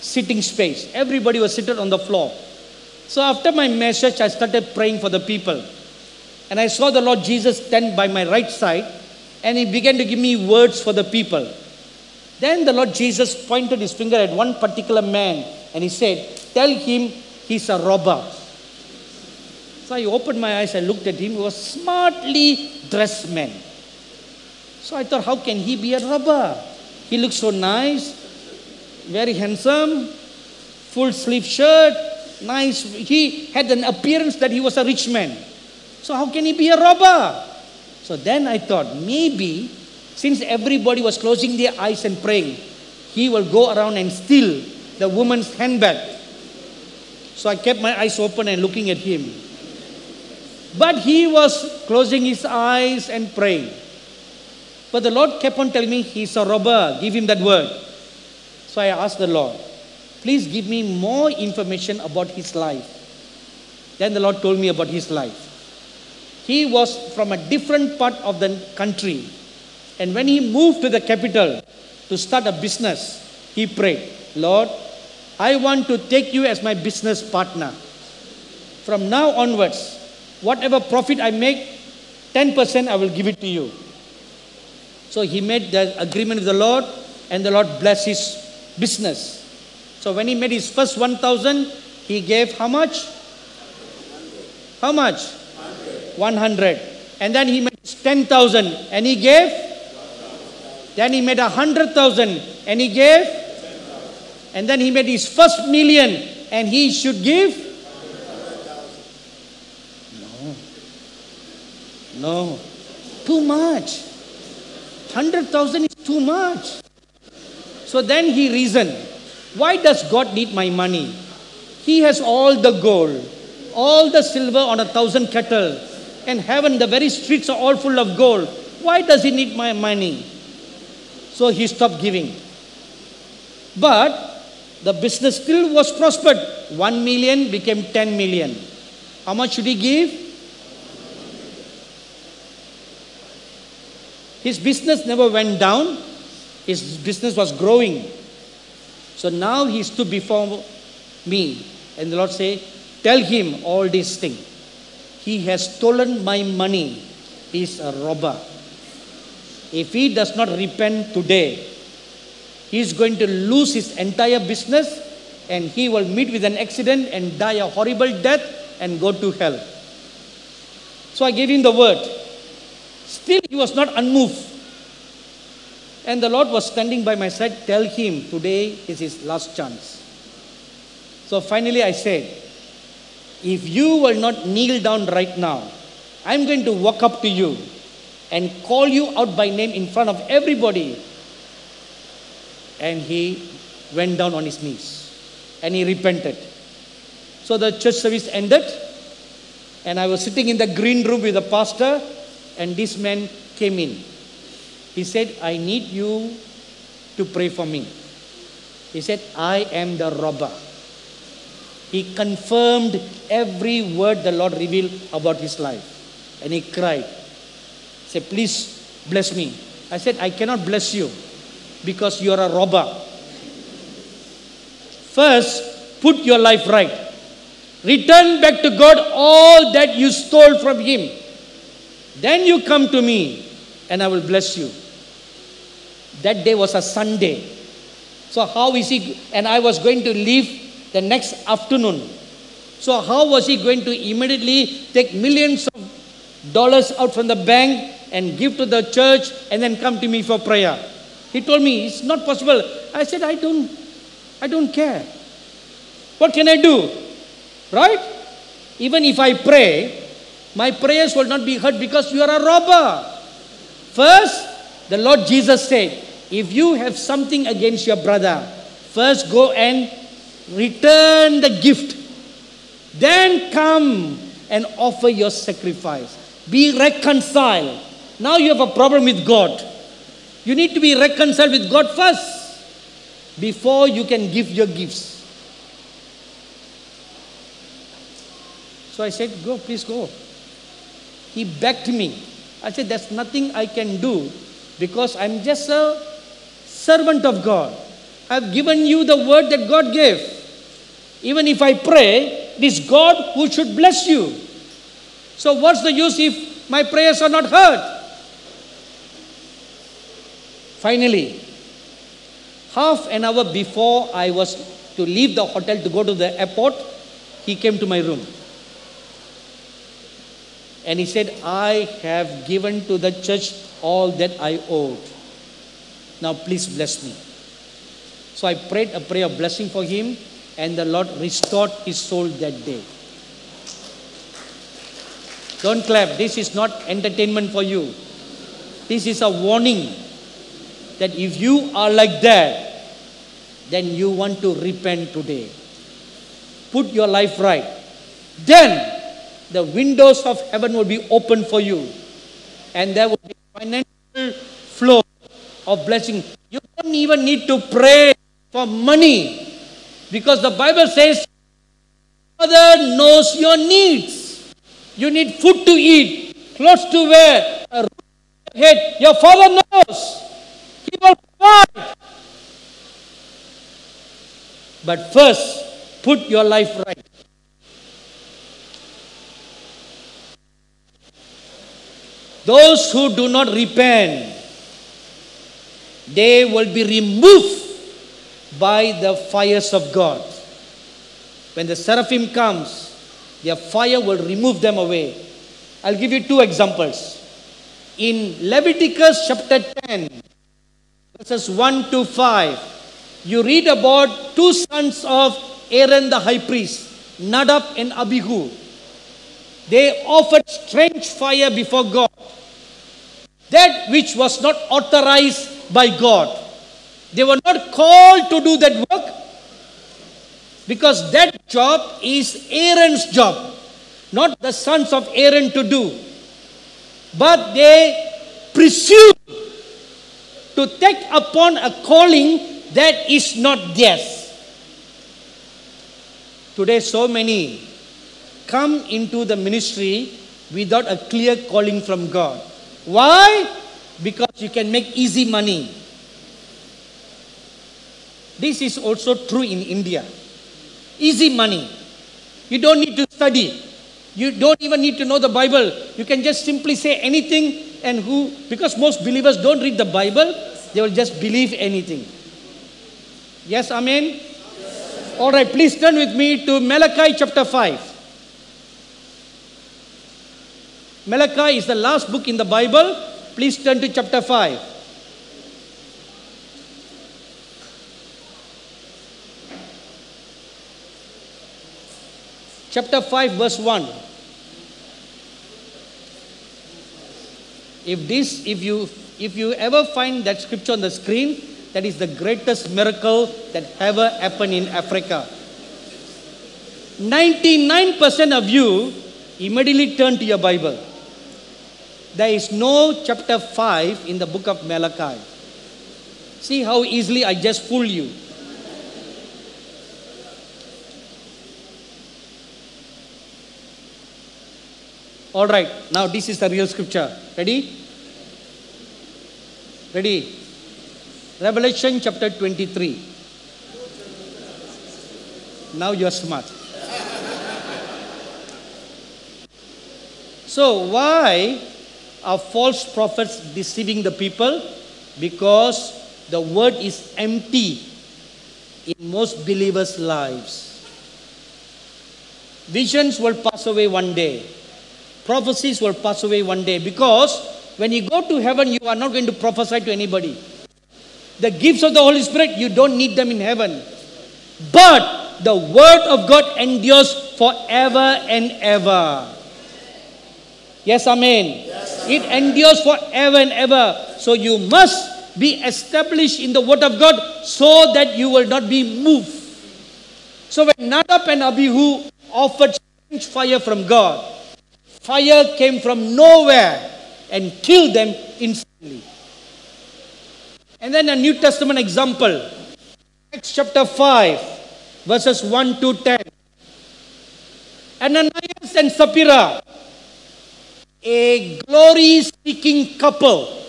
sitting space. Everybody was seated on the floor. So after my message, I started praying for the people. And I saw the Lord Jesus stand by my right side, and he began to give me words for the people. Then the Lord Jesus pointed his finger at one particular man, and he said, Tell him he's a robber. So I opened my eyes, I looked at him. He was smartly dressed man. So I thought, how can he be a robber? He looked so nice, very handsome, full sleeve shirt, nice. He had an appearance that he was a rich man. So how can he be a robber? So then I thought, maybe since everybody was closing their eyes and praying, he will go around and steal the woman's handbag. So I kept my eyes open and looking at him. But he was closing his eyes and praying. But the Lord kept on telling me, He's a robber. Give him that word. So I asked the Lord, Please give me more information about his life. Then the Lord told me about his life. He was from a different part of the country. And when he moved to the capital to start a business, he prayed, Lord, I want to take you as my business partner. From now onwards, whatever profit I make, 10% I will give it to you. So he made the agreement with the Lord, and the Lord blessed his business. So when he made his first 1,000, he gave how much? How much? 100. And then he made 10,000, and he gave? Then he made 100,000, and he gave? And then he made his first million, and he should give? No. No. Too much. 100,000 is too much. So then he reasoned, why does God need my money? He has all the gold, all the silver on a thousand cattle, and heaven, the very streets are all full of gold. Why does he need my money? So he stopped giving. But the business still was prospered. 1 million became 10 million. How much should he give? His business never went down. His business was growing. So now he stood before me. And the Lord said, Tell him all these things. He has stolen my money. He's a robber. If he does not repent today, he is going to lose his entire business and he will meet with an accident and die a horrible death and go to hell. So I gave him the word. Still, he was not unmoved. And the Lord was standing by my side. Tell him today is his last chance. So finally, I said, If you will not kneel down right now, I'm going to walk up to you and call you out by name in front of everybody. And he went down on his knees and he repented. So the church service ended, and I was sitting in the green room with the pastor, and this man came in. He said, I need you to pray for me. He said, I am the robber. He confirmed every word the Lord revealed about his life. And he cried. Said, Please bless me. I said, I cannot bless you because you are a robber. First, put your life right. Return back to God all that you stole from Him. Then you come to me and I will bless you. That day was a Sunday. So, how is he? And I was going to leave the next afternoon. So, how was he going to immediately take millions of dollars out from the bank and give to the church and then come to me for prayer? He told me, It's not possible. I said, I don't, I don't care. What can I do? Right? Even if I pray, my prayers will not be heard because you are a robber. First, the Lord Jesus said, if you have something against your brother, first go and return the gift. Then come and offer your sacrifice. Be reconciled. Now you have a problem with God. You need to be reconciled with God first before you can give your gifts. So I said, Go, please go. He begged me. I said, There's nothing I can do because I'm just a servant of God. I've given you the word that God gave. Even if I pray, it is God who should bless you. So, what's the use if my prayers are not heard? Finally, half an hour before I was to leave the hotel to go to the airport, he came to my room. And he said, I have given to the church all that I owed. Now please bless me. So I prayed a prayer of blessing for him, and the Lord restored his soul that day. Don't clap. This is not entertainment for you. This is a warning that if you are like that, then you want to repent today. Put your life right. Then the windows of heaven will be open for you. And there will be financial flow of blessing. You don't even need to pray for money. Because the Bible says, Father knows your needs. You need food to eat, clothes to wear, a roof head. Your Father knows. He will provide. But first, put your life right. Those who do not repent, they will be removed by the fires of God. When the seraphim comes, their fire will remove them away. I'll give you two examples. In Leviticus chapter 10, verses 1 to 5, you read about two sons of Aaron the high priest, Nadab and Abihu. They offered strange fire before God. That which was not authorized by God. They were not called to do that work. Because that job is Aaron's job, not the sons of Aaron to do. But they presume to take upon a calling that is not theirs. Today, so many come into the ministry without a clear calling from God. Why? Because you can make easy money. This is also true in India. Easy money. You don't need to study. You don't even need to know the Bible. You can just simply say anything and who, because most believers don't read the Bible, they will just believe anything. Yes, Amen? All right, please turn with me to Malachi chapter 5. Malachi is the last book in the Bible. Please turn to chapter 5. Chapter 5, verse 1. If this, if you if you ever find that scripture on the screen, that is the greatest miracle that ever happened in Africa. 99% of you immediately turn to your Bible. There is no chapter 5 in the book of Malachi. See how easily I just fool you. All right, now this is the real scripture. Ready? Ready? Revelation chapter 23. Now you're smart. so, why are false prophets deceiving the people? Because the word is empty in most believers' lives. Visions will pass away one day, prophecies will pass away one day because when you go to heaven, you are not going to prophesy to anybody. The gifts of the Holy Spirit, you don't need them in heaven. But the Word of God endures forever and ever. Yes, Amen. Yes, It endures forever and ever. So you must be established in the Word of God so that you will not be moved. So when Nadab and Abihu offered strange fire from God, fire came from nowhere and killed them instantly. And then a New Testament example, Acts chapter 5, verses 1 to 10. Ananias and Sapphira, a glory seeking couple,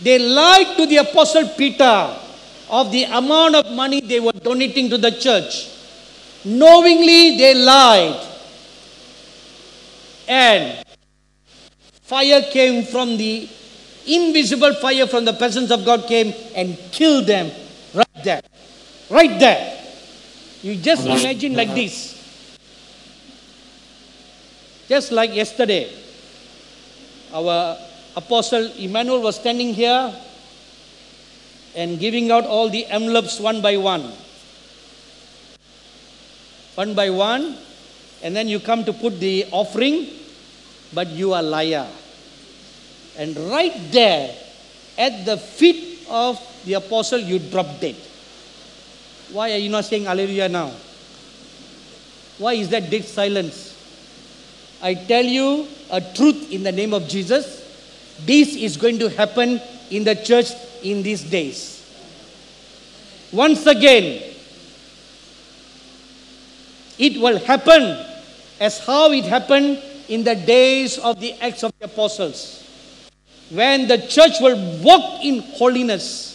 they lied to the Apostle Peter of the amount of money they were donating to the church. Knowingly, they lied. And fire came from the invisible fire from the presence of God came and killed them right there. Right there. You just imagine like this. Just like yesterday, our apostle Emmanuel was standing here and giving out all the envelopes one by one. One by one, and then you come to put the offering, but you are liar. And right there, at the feet of the apostle, you drop dead. Why are you not saying hallelujah now? Why is that dead silence? I tell you a truth in the name of Jesus. This is going to happen in the church in these days. Once again, it will happen as how it happened in the days of the Acts of the Apostles when the church will walk in holiness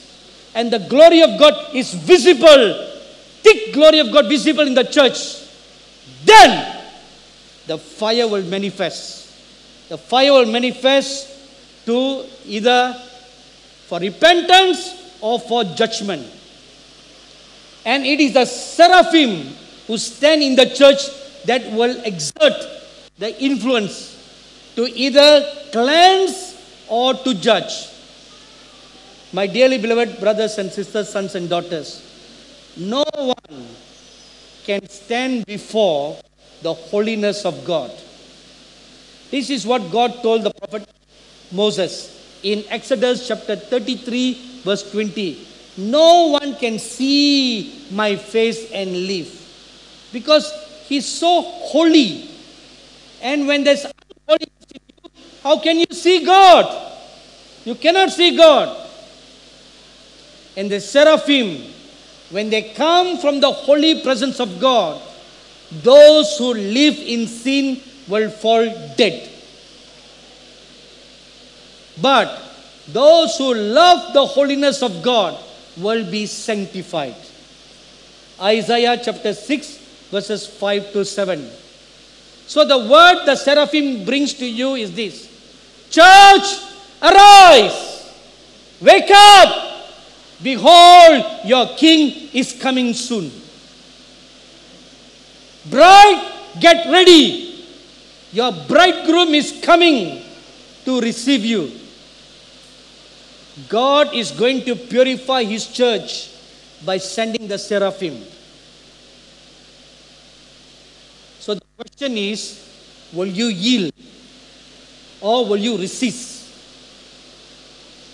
and the glory of God is visible, thick glory of God visible in the church, then the fire will manifest. The fire will manifest to either for repentance or for judgment. And it is the seraphim who stand in the church that will exert the influence to either cleanse or to judge. My dearly beloved brothers and sisters, sons and daughters, no one can stand before the holiness of God. This is what God told the prophet Moses in Exodus chapter 33, verse 20. No one can see my face and live. because he's so holy. And when there's unholiness in you, how can you see God? You cannot see God. And the seraphim, when they come from the holy presence of God, those who live in sin will fall dead. But those who love the holiness of God will be sanctified. Isaiah chapter 6, verses 5 to 7. So the word the seraphim brings to you is this Church, arise, wake up, behold, your king is coming soon. Bride, get ready, your bridegroom is coming to receive you. God is going to purify his church by sending the seraphim. So the question is will you yield or will you resist?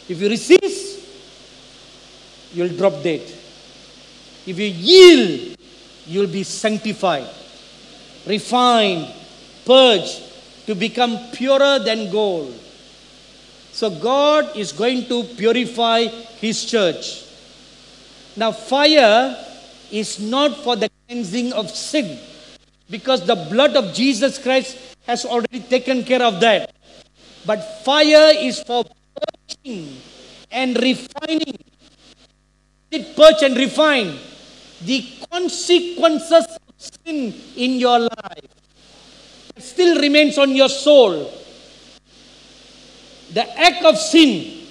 If you resist, you'll drop dead. If you yield, you'll be sanctified, refined, purged to become purer than gold. So God is going to purify His church. Now, fire is not for the cleansing of sin because the blood of Jesus Christ has already taken care of that. But fire is for purging and refining. It purge and refine the consequences of sin in your life. It still remains on your soul the act of sin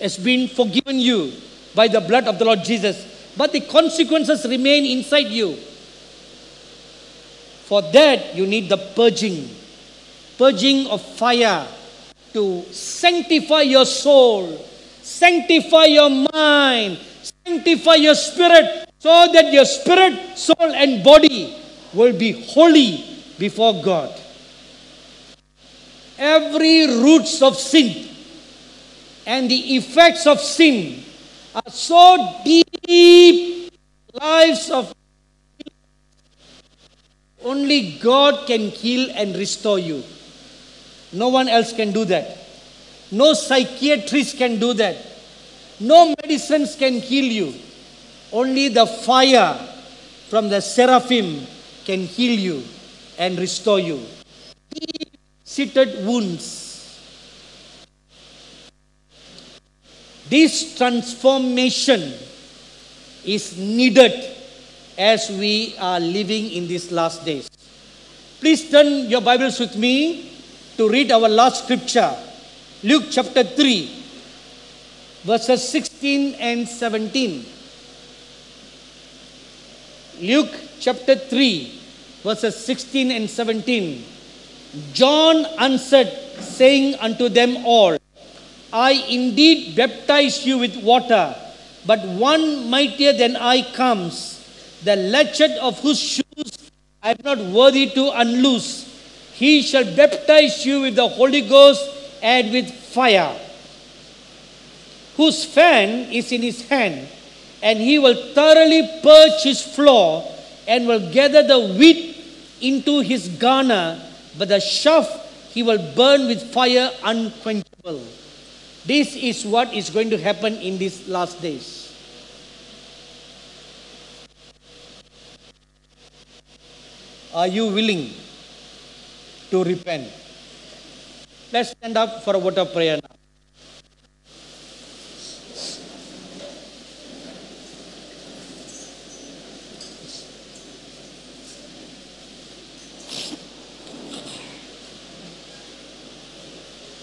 has been forgiven you by the blood of the Lord Jesus, but the consequences remain inside you. For that, you need the purging, purging of fire to sanctify your soul, sanctify your mind, sanctify your spirit, so that your spirit, soul, and body will be holy before God. Every roots of sin and the effects of sin are so deep lives of only God can heal and restore you. No one else can do that. No psychiatrist can do that. No medicines can heal you. Only the fire from the seraphim can heal you and restore you. Deep seated wounds. This transformation is needed as we are living in these last days. Please turn your Bibles with me to read our last scripture, Luke chapter 3, verses 16 and 17. Luke chapter 3, verses 16 and 17. John answered, saying unto them all, I indeed baptize you with water, but one mightier than I comes, the latchet of whose shoes I am not worthy to unloose. He shall baptize you with the Holy Ghost and with fire, whose fan is in his hand, and he will thoroughly purge his floor and will gather the wheat into his garner but the chaff he will burn with fire unquenchable. This is what is going to happen in these last days. Are you willing to repent? Let's stand up for a word of prayer now.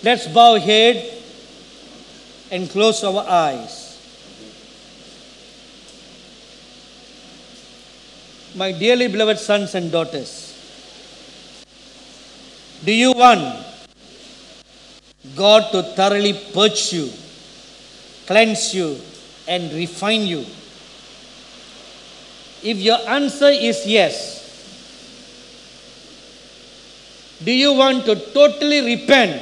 Let's bow head and close our eyes. My dearly beloved sons and daughters, do you want God to thoroughly purge you, cleanse you, and refine you? If your answer is yes, do you want to totally repent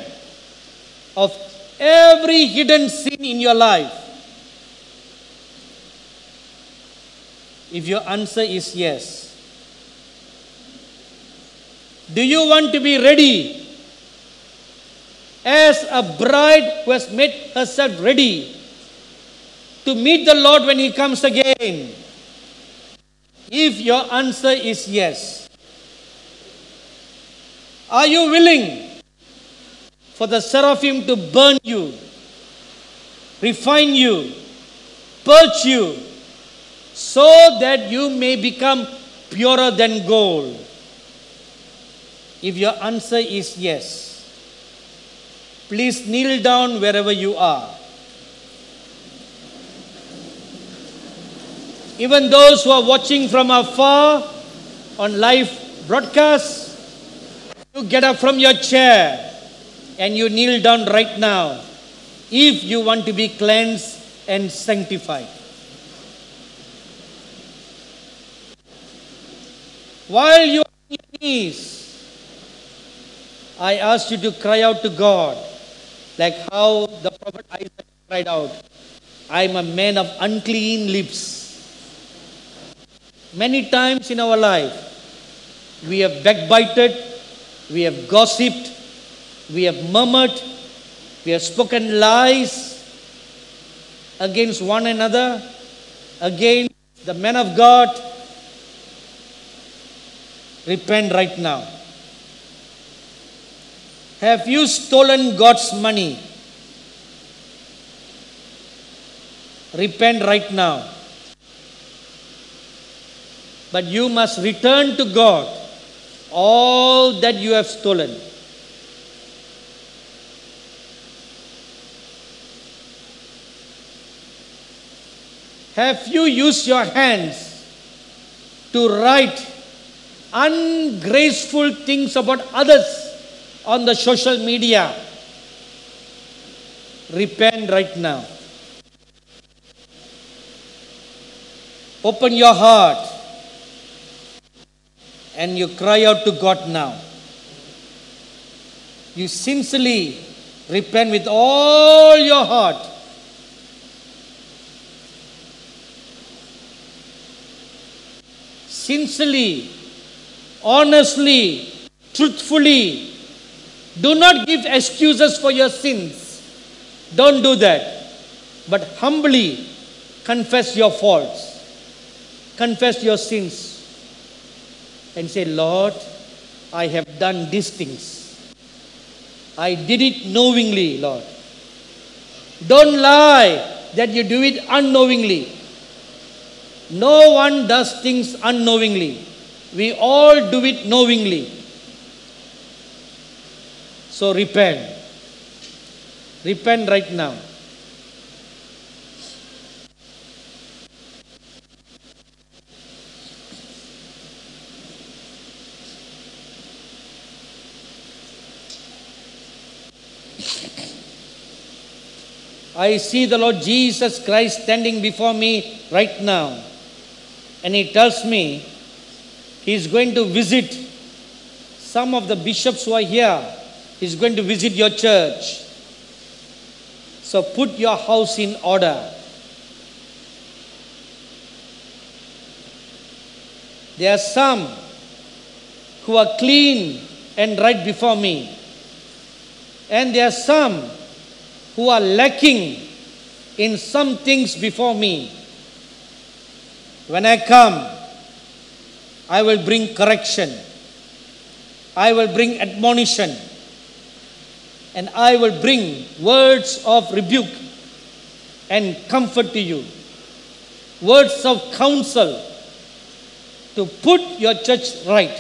of every hidden sin in your life? If your answer is yes, Do you want to be ready? As a bride who has made herself ready to meet the Lord when He comes again? If your answer is yes, are you willing for the seraphim to burn you, refine you, purge you, so that you may become purer than gold? If your answer is yes, please kneel down wherever you are. Even those who are watching from afar on live broadcast, you get up from your chair and you kneel down right now if you want to be cleansed and sanctified. While you are on your knees, I ask you to cry out to God, like how the prophet Isaiah cried out, I am a man of unclean lips. Many times in our life, we have backbited, we have gossiped, we have murmured, we have spoken lies against one another, against the men of God. Repent right now. Have you stolen God's money? Repent right now. But you must return to God all that you have stolen. Have you used your hands to write ungraceful things about others on the social media? Repent right now. Open your heart and you cry out to God now. You sincerely repent with all your heart. Sincerely, honestly, truthfully. Do not give excuses for your sins. Don't do that. But humbly confess your faults. Confess your sins and say, Lord, I have done these things. I did it knowingly, Lord. Don't lie that you do it unknowingly. No one does things unknowingly. We all do it knowingly. So repent. Repent right now. I see the Lord Jesus Christ standing before me right now. And He tells me He's going to visit some of the bishops who are here. He's going to visit your church. So put your house in order. There are some who are clean and right before me. And there are some who are lacking in some things before me. When I come, I will bring correction. I will bring admonition. And I will bring words of rebuke and comfort to you. Words of counsel to put your church right.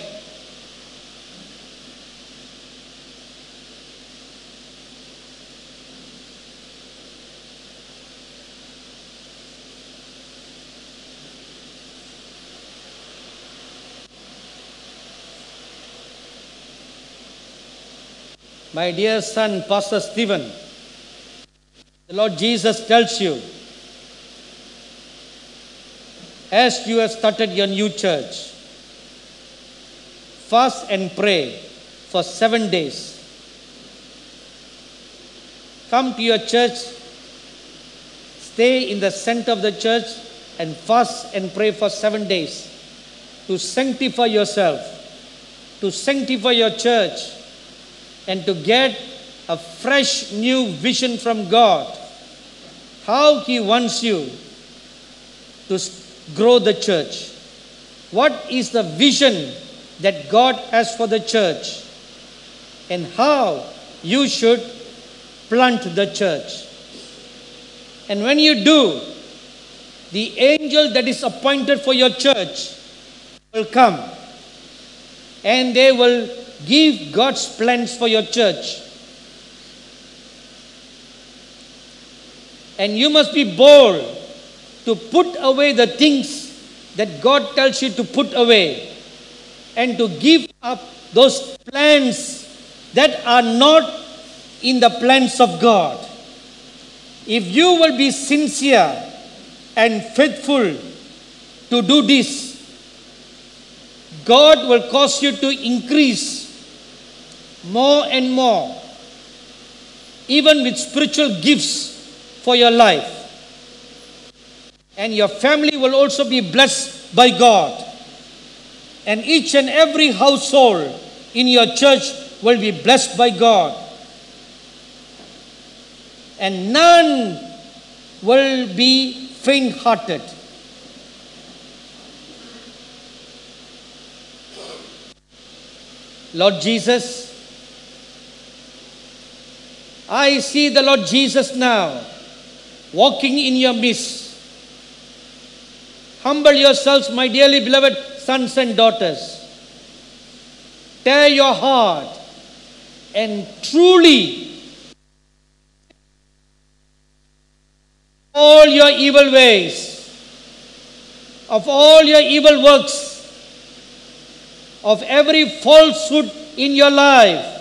My dear son, Pastor Stephen, the Lord Jesus tells you, as you have started your new church, fast and pray for seven days. Come to your church, stay in the center of the church, and fast and pray for seven days to sanctify yourself, to sanctify your church and to get a fresh new vision from God. How He wants you to grow the church. What is the vision that God has for the church? And how you should plant the church. And when you do, the angel that is appointed for your church will come and they will give God's plans for your church. And you must be bold to put away the things that God tells you to put away and to give up those plans that are not in the plans of God. If you will be sincere and faithful to do this, God will cause you to increase more and more, even with spiritual gifts for your life. And your family will also be blessed by God. And each and every household in your church will be blessed by God. And none will be faint hearted. Lord Jesus, I see the Lord Jesus now walking in your midst. Humble yourselves, my dearly beloved sons and daughters. Tear your heart and truly all your evil ways, of all your evil works, of every falsehood in your life,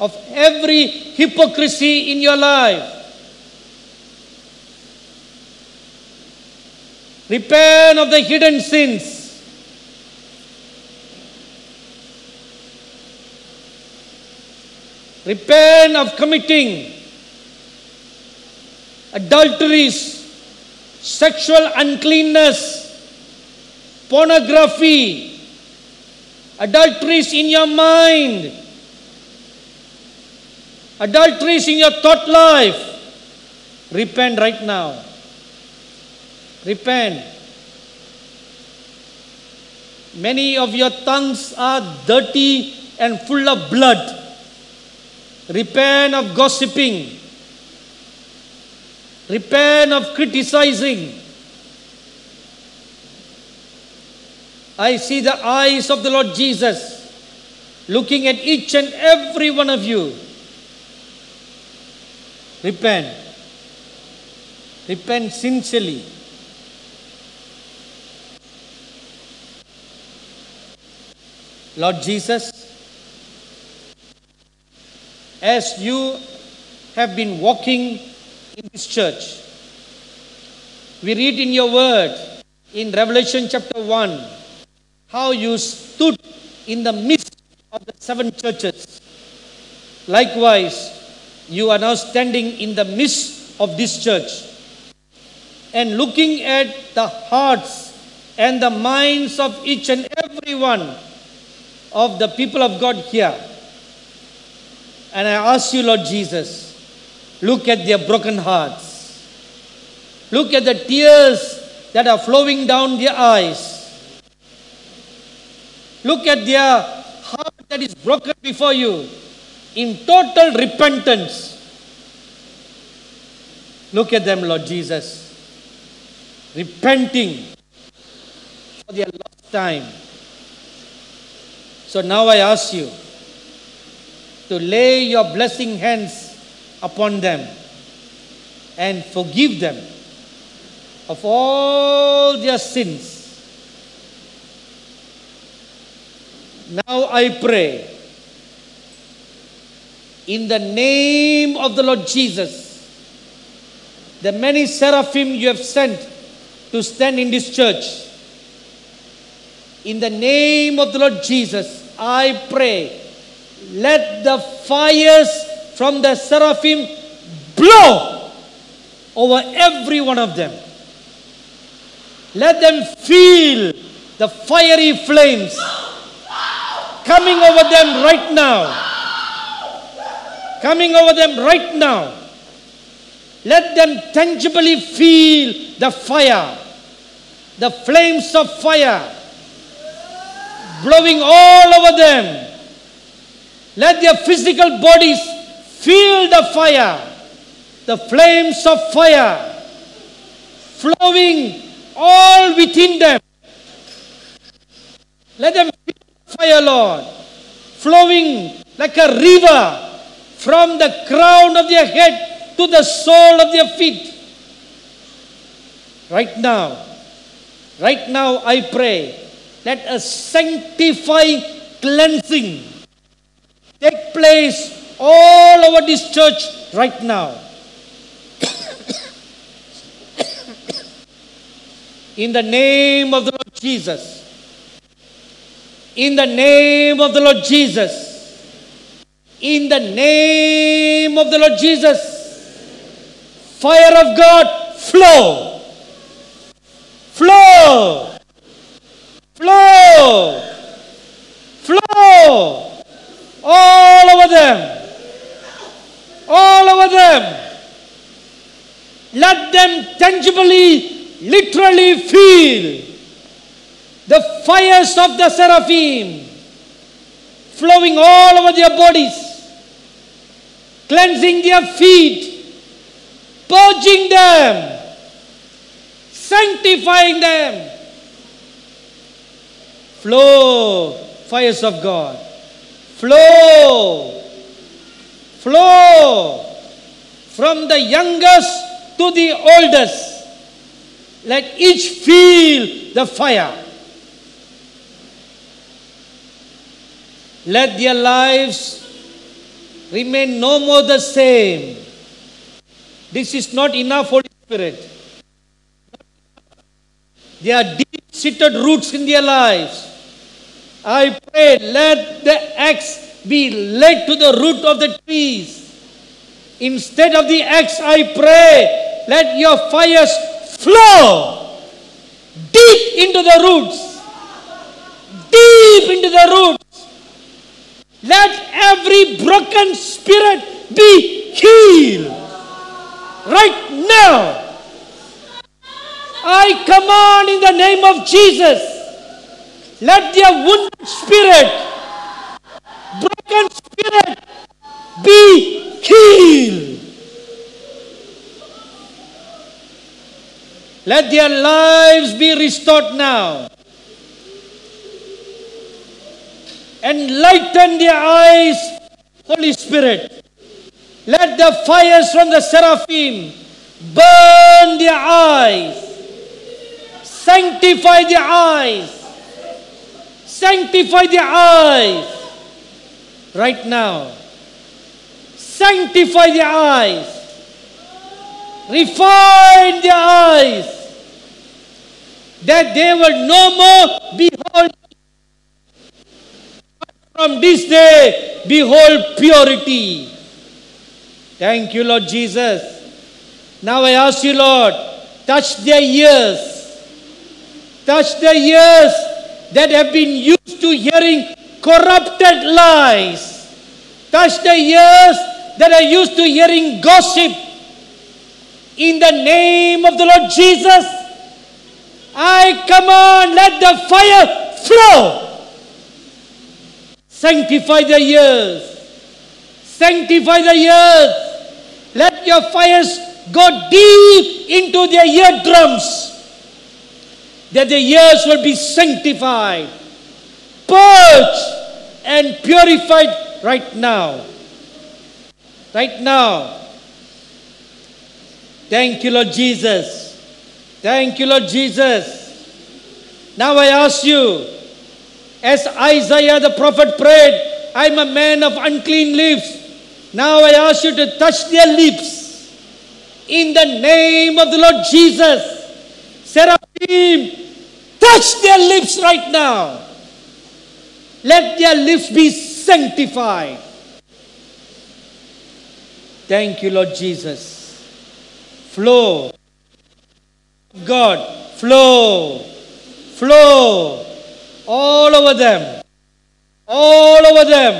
of every hypocrisy in your life. Repent of the hidden sins. Repent of committing adulteries, sexual uncleanness, pornography, adulteries in your mind, adulteries in your thought life. Repent right now. Repent. Many of your tongues are dirty and full of blood. Repent of gossiping. Repent of criticizing. I see the eyes of the Lord Jesus looking at each and every one of you. Repent. Repent sincerely. Lord Jesus, as you have been walking in this church, we read in your word in Revelation chapter 1 how you stood in the midst of the seven churches. Likewise, you are now standing in the midst of this church and looking at the hearts and the minds of each and every one of the people of God here. And I ask you, Lord Jesus, look at their broken hearts. Look at the tears that are flowing down their eyes. Look at their heart that is broken before you in total repentance. Look at them, Lord Jesus, repenting for their lost time. So now I ask you to lay your blessing hands upon them and forgive them of all their sins. Now I pray in the name of the Lord Jesus, the many seraphim you have sent to stand in this church. In the name of the Lord Jesus, I pray, let the fires from the seraphim blow over every one of them. Let them feel the fiery flames coming over them right now. Coming over them right now. Let them tangibly feel the fire, the flames of fire blowing all over them. Let their physical bodies feel the fire, the flames of fire flowing all within them. Let them feel the fire, Lord, flowing like a river from the crown of their head to the sole of their feet. Right now, right now, I pray, let a sanctifying cleansing take place all over this church right now. In the name of the Lord Jesus. In the name of the Lord Jesus. In the name of the Lord Jesus. Fire of God, flow. Flow. Flow. Flow. All over them. All over them. Let them tangibly, literally feel the fires of the seraphim flowing all over their bodies, cleansing their feet, purging them, sanctifying them. Flow, fires of God. Flow, flow from the youngest to the oldest. Let each feel the fire. Let their lives remain no more the same. This is not enough, Holy Spirit. There are deep seated roots in their lives. I pray, let the axe be led to the root of the trees. Instead of the axe, I pray, let your fires flow deep into the roots. Deep into the roots. Let every broken spirit be healed. Right now. I command in the name of Jesus. Let their wounded spirit, broken spirit be healed. Let their lives be restored now. Enlighten their eyes, Holy Spirit. Let the fires from the seraphim burn their eyes, sanctify their eyes, sanctify their eyes. Right now. Sanctify their eyes, refine their eyes, that they will no more behold from this day, behold purity. Thank you, Lord Jesus. Now I ask you, Lord, touch their ears. Touch their ears that have been used to hearing corrupted lies. Touch the ears that are used to hearing gossip. In the name of the Lord Jesus, I command, let the fire flow. Sanctify the ears. Sanctify the ears. Let your fires go deep into their eardrums. That the ears will be sanctified, purged, and purified right now. Right now. Thank you, Lord Jesus. Thank you, Lord Jesus. Now I ask you, as Isaiah the prophet prayed, I'm a man of unclean lips. Now I ask you to touch their lips. In the name of the Lord Jesus. Seraphim, touch their lips right now. Let their lips be sanctified. Thank you, Lord Jesus. Flow. God, flow. Flow all over them, all over them,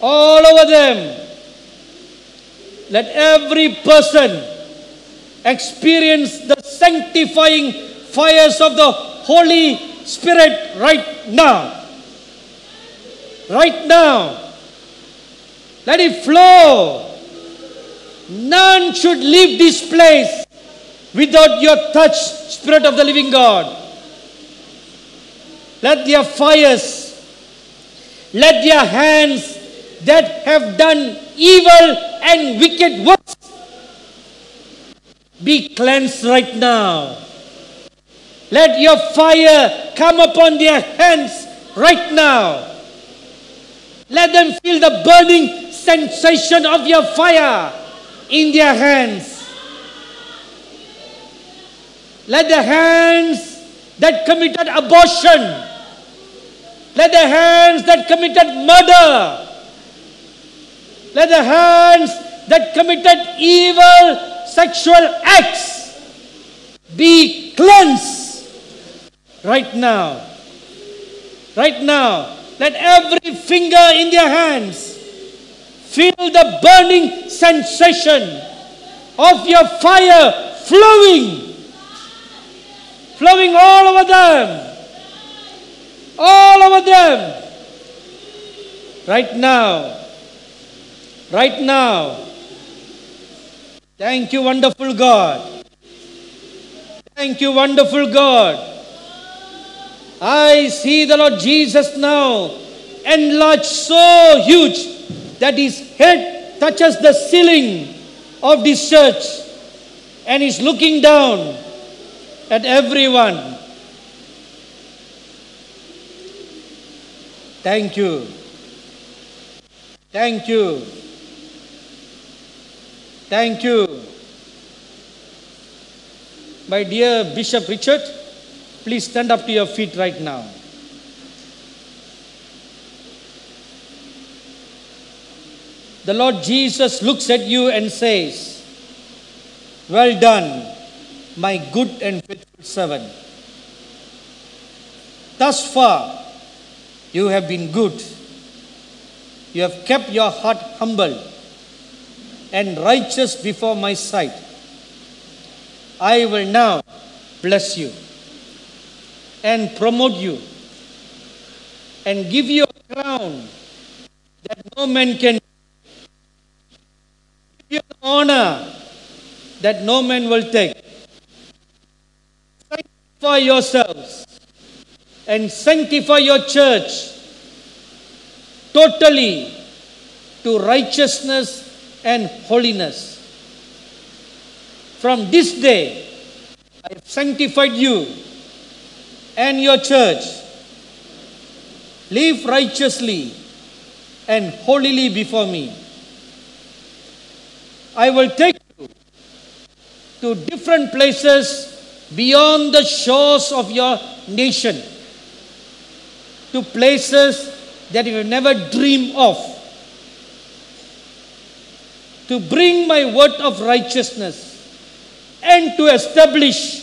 all over them. Let every person experience the sanctifying fires of the Holy Spirit right now. Right now. Let it flow. None should leave this place without your touch, Spirit of the living God. Let their fires, let their hands that have done evil and wicked works be cleansed right now. Let your fire come upon their hands right now. Let them feel the burning sensation of your fire in their hands. Let the hands that committed abortion, let the hands that committed murder, let the hands that committed evil sexual acts be cleansed right now. Right now, let every finger in their hands feel the burning sensation of your fire flowing, flowing all over them, all over them. Right now, right now. Thank you, wonderful God. Thank you, wonderful God. I see the Lord Jesus now enlarged so huge that his head touches the ceiling of this church and is looking down at everyone. Thank you. Thank you. Thank you. My dear Bishop Richard, please stand up to your feet right now. The Lord Jesus looks at you and says, Well done, my good and faithful servant. Thus far, you have been good. You have kept your heart humble and righteous before my sight. I will now bless you and promote you and give you a crown that no man can give you an honor that no man will take. Sanctify yourselves and sanctify your church totally to righteousness and holiness. From this day, I have sanctified you and your church. Live righteously and holily before me. I will take you to different places beyond the shores of your nation, to places that you never dreamed of to bring my word of righteousness and to establish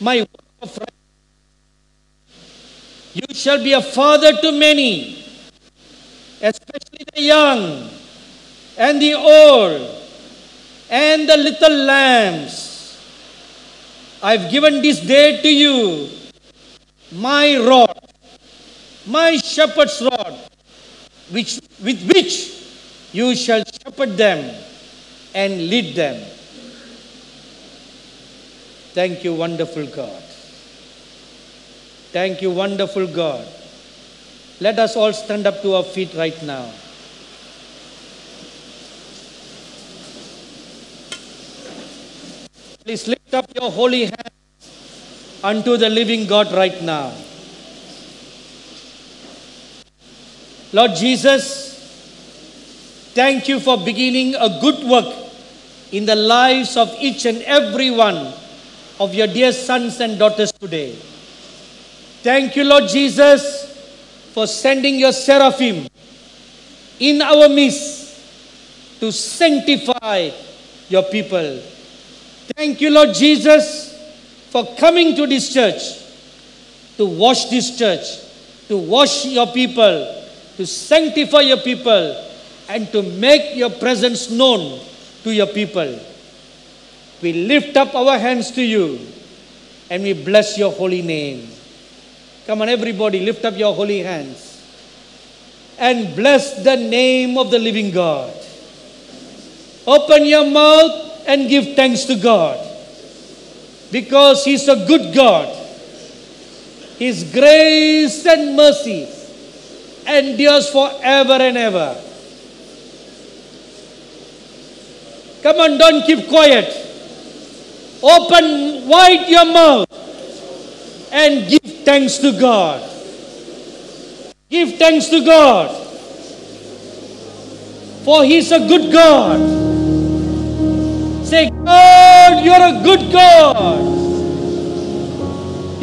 my word of righteousness. You shall be a father to many, especially the young and the old and the little lambs. I've given this day to you, my rod, my shepherd's rod, which, with which you shall shepherd them and lead them. Thank you, wonderful God. Thank you, wonderful God. Let us all stand up to our feet right now. Please lift up your holy hands unto the living God right now. Lord Jesus, thank you for beginning a good work in the lives of each and every one of your dear sons and daughters today. Thank you, Lord Jesus, for sending your seraphim in our midst to sanctify your people. Thank you, Lord Jesus, for coming to this church to wash this church, to wash your people, to sanctify your people, and to make your presence known to your people. We lift up our hands to you and we bless your holy name. Come on, everybody, lift up your holy hands and bless the name of the living God. Open your mouth and give thanks to God because He's a good God. His grace and mercy endures forever and ever. Come on, don't keep quiet. Open wide your mouth and give thanks to God. Give thanks to God. For He's a good God. Say, God, you're a good God.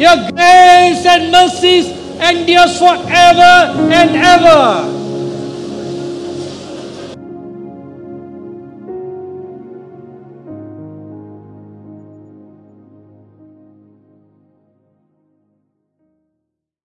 Your grace and mercies endures forever and ever.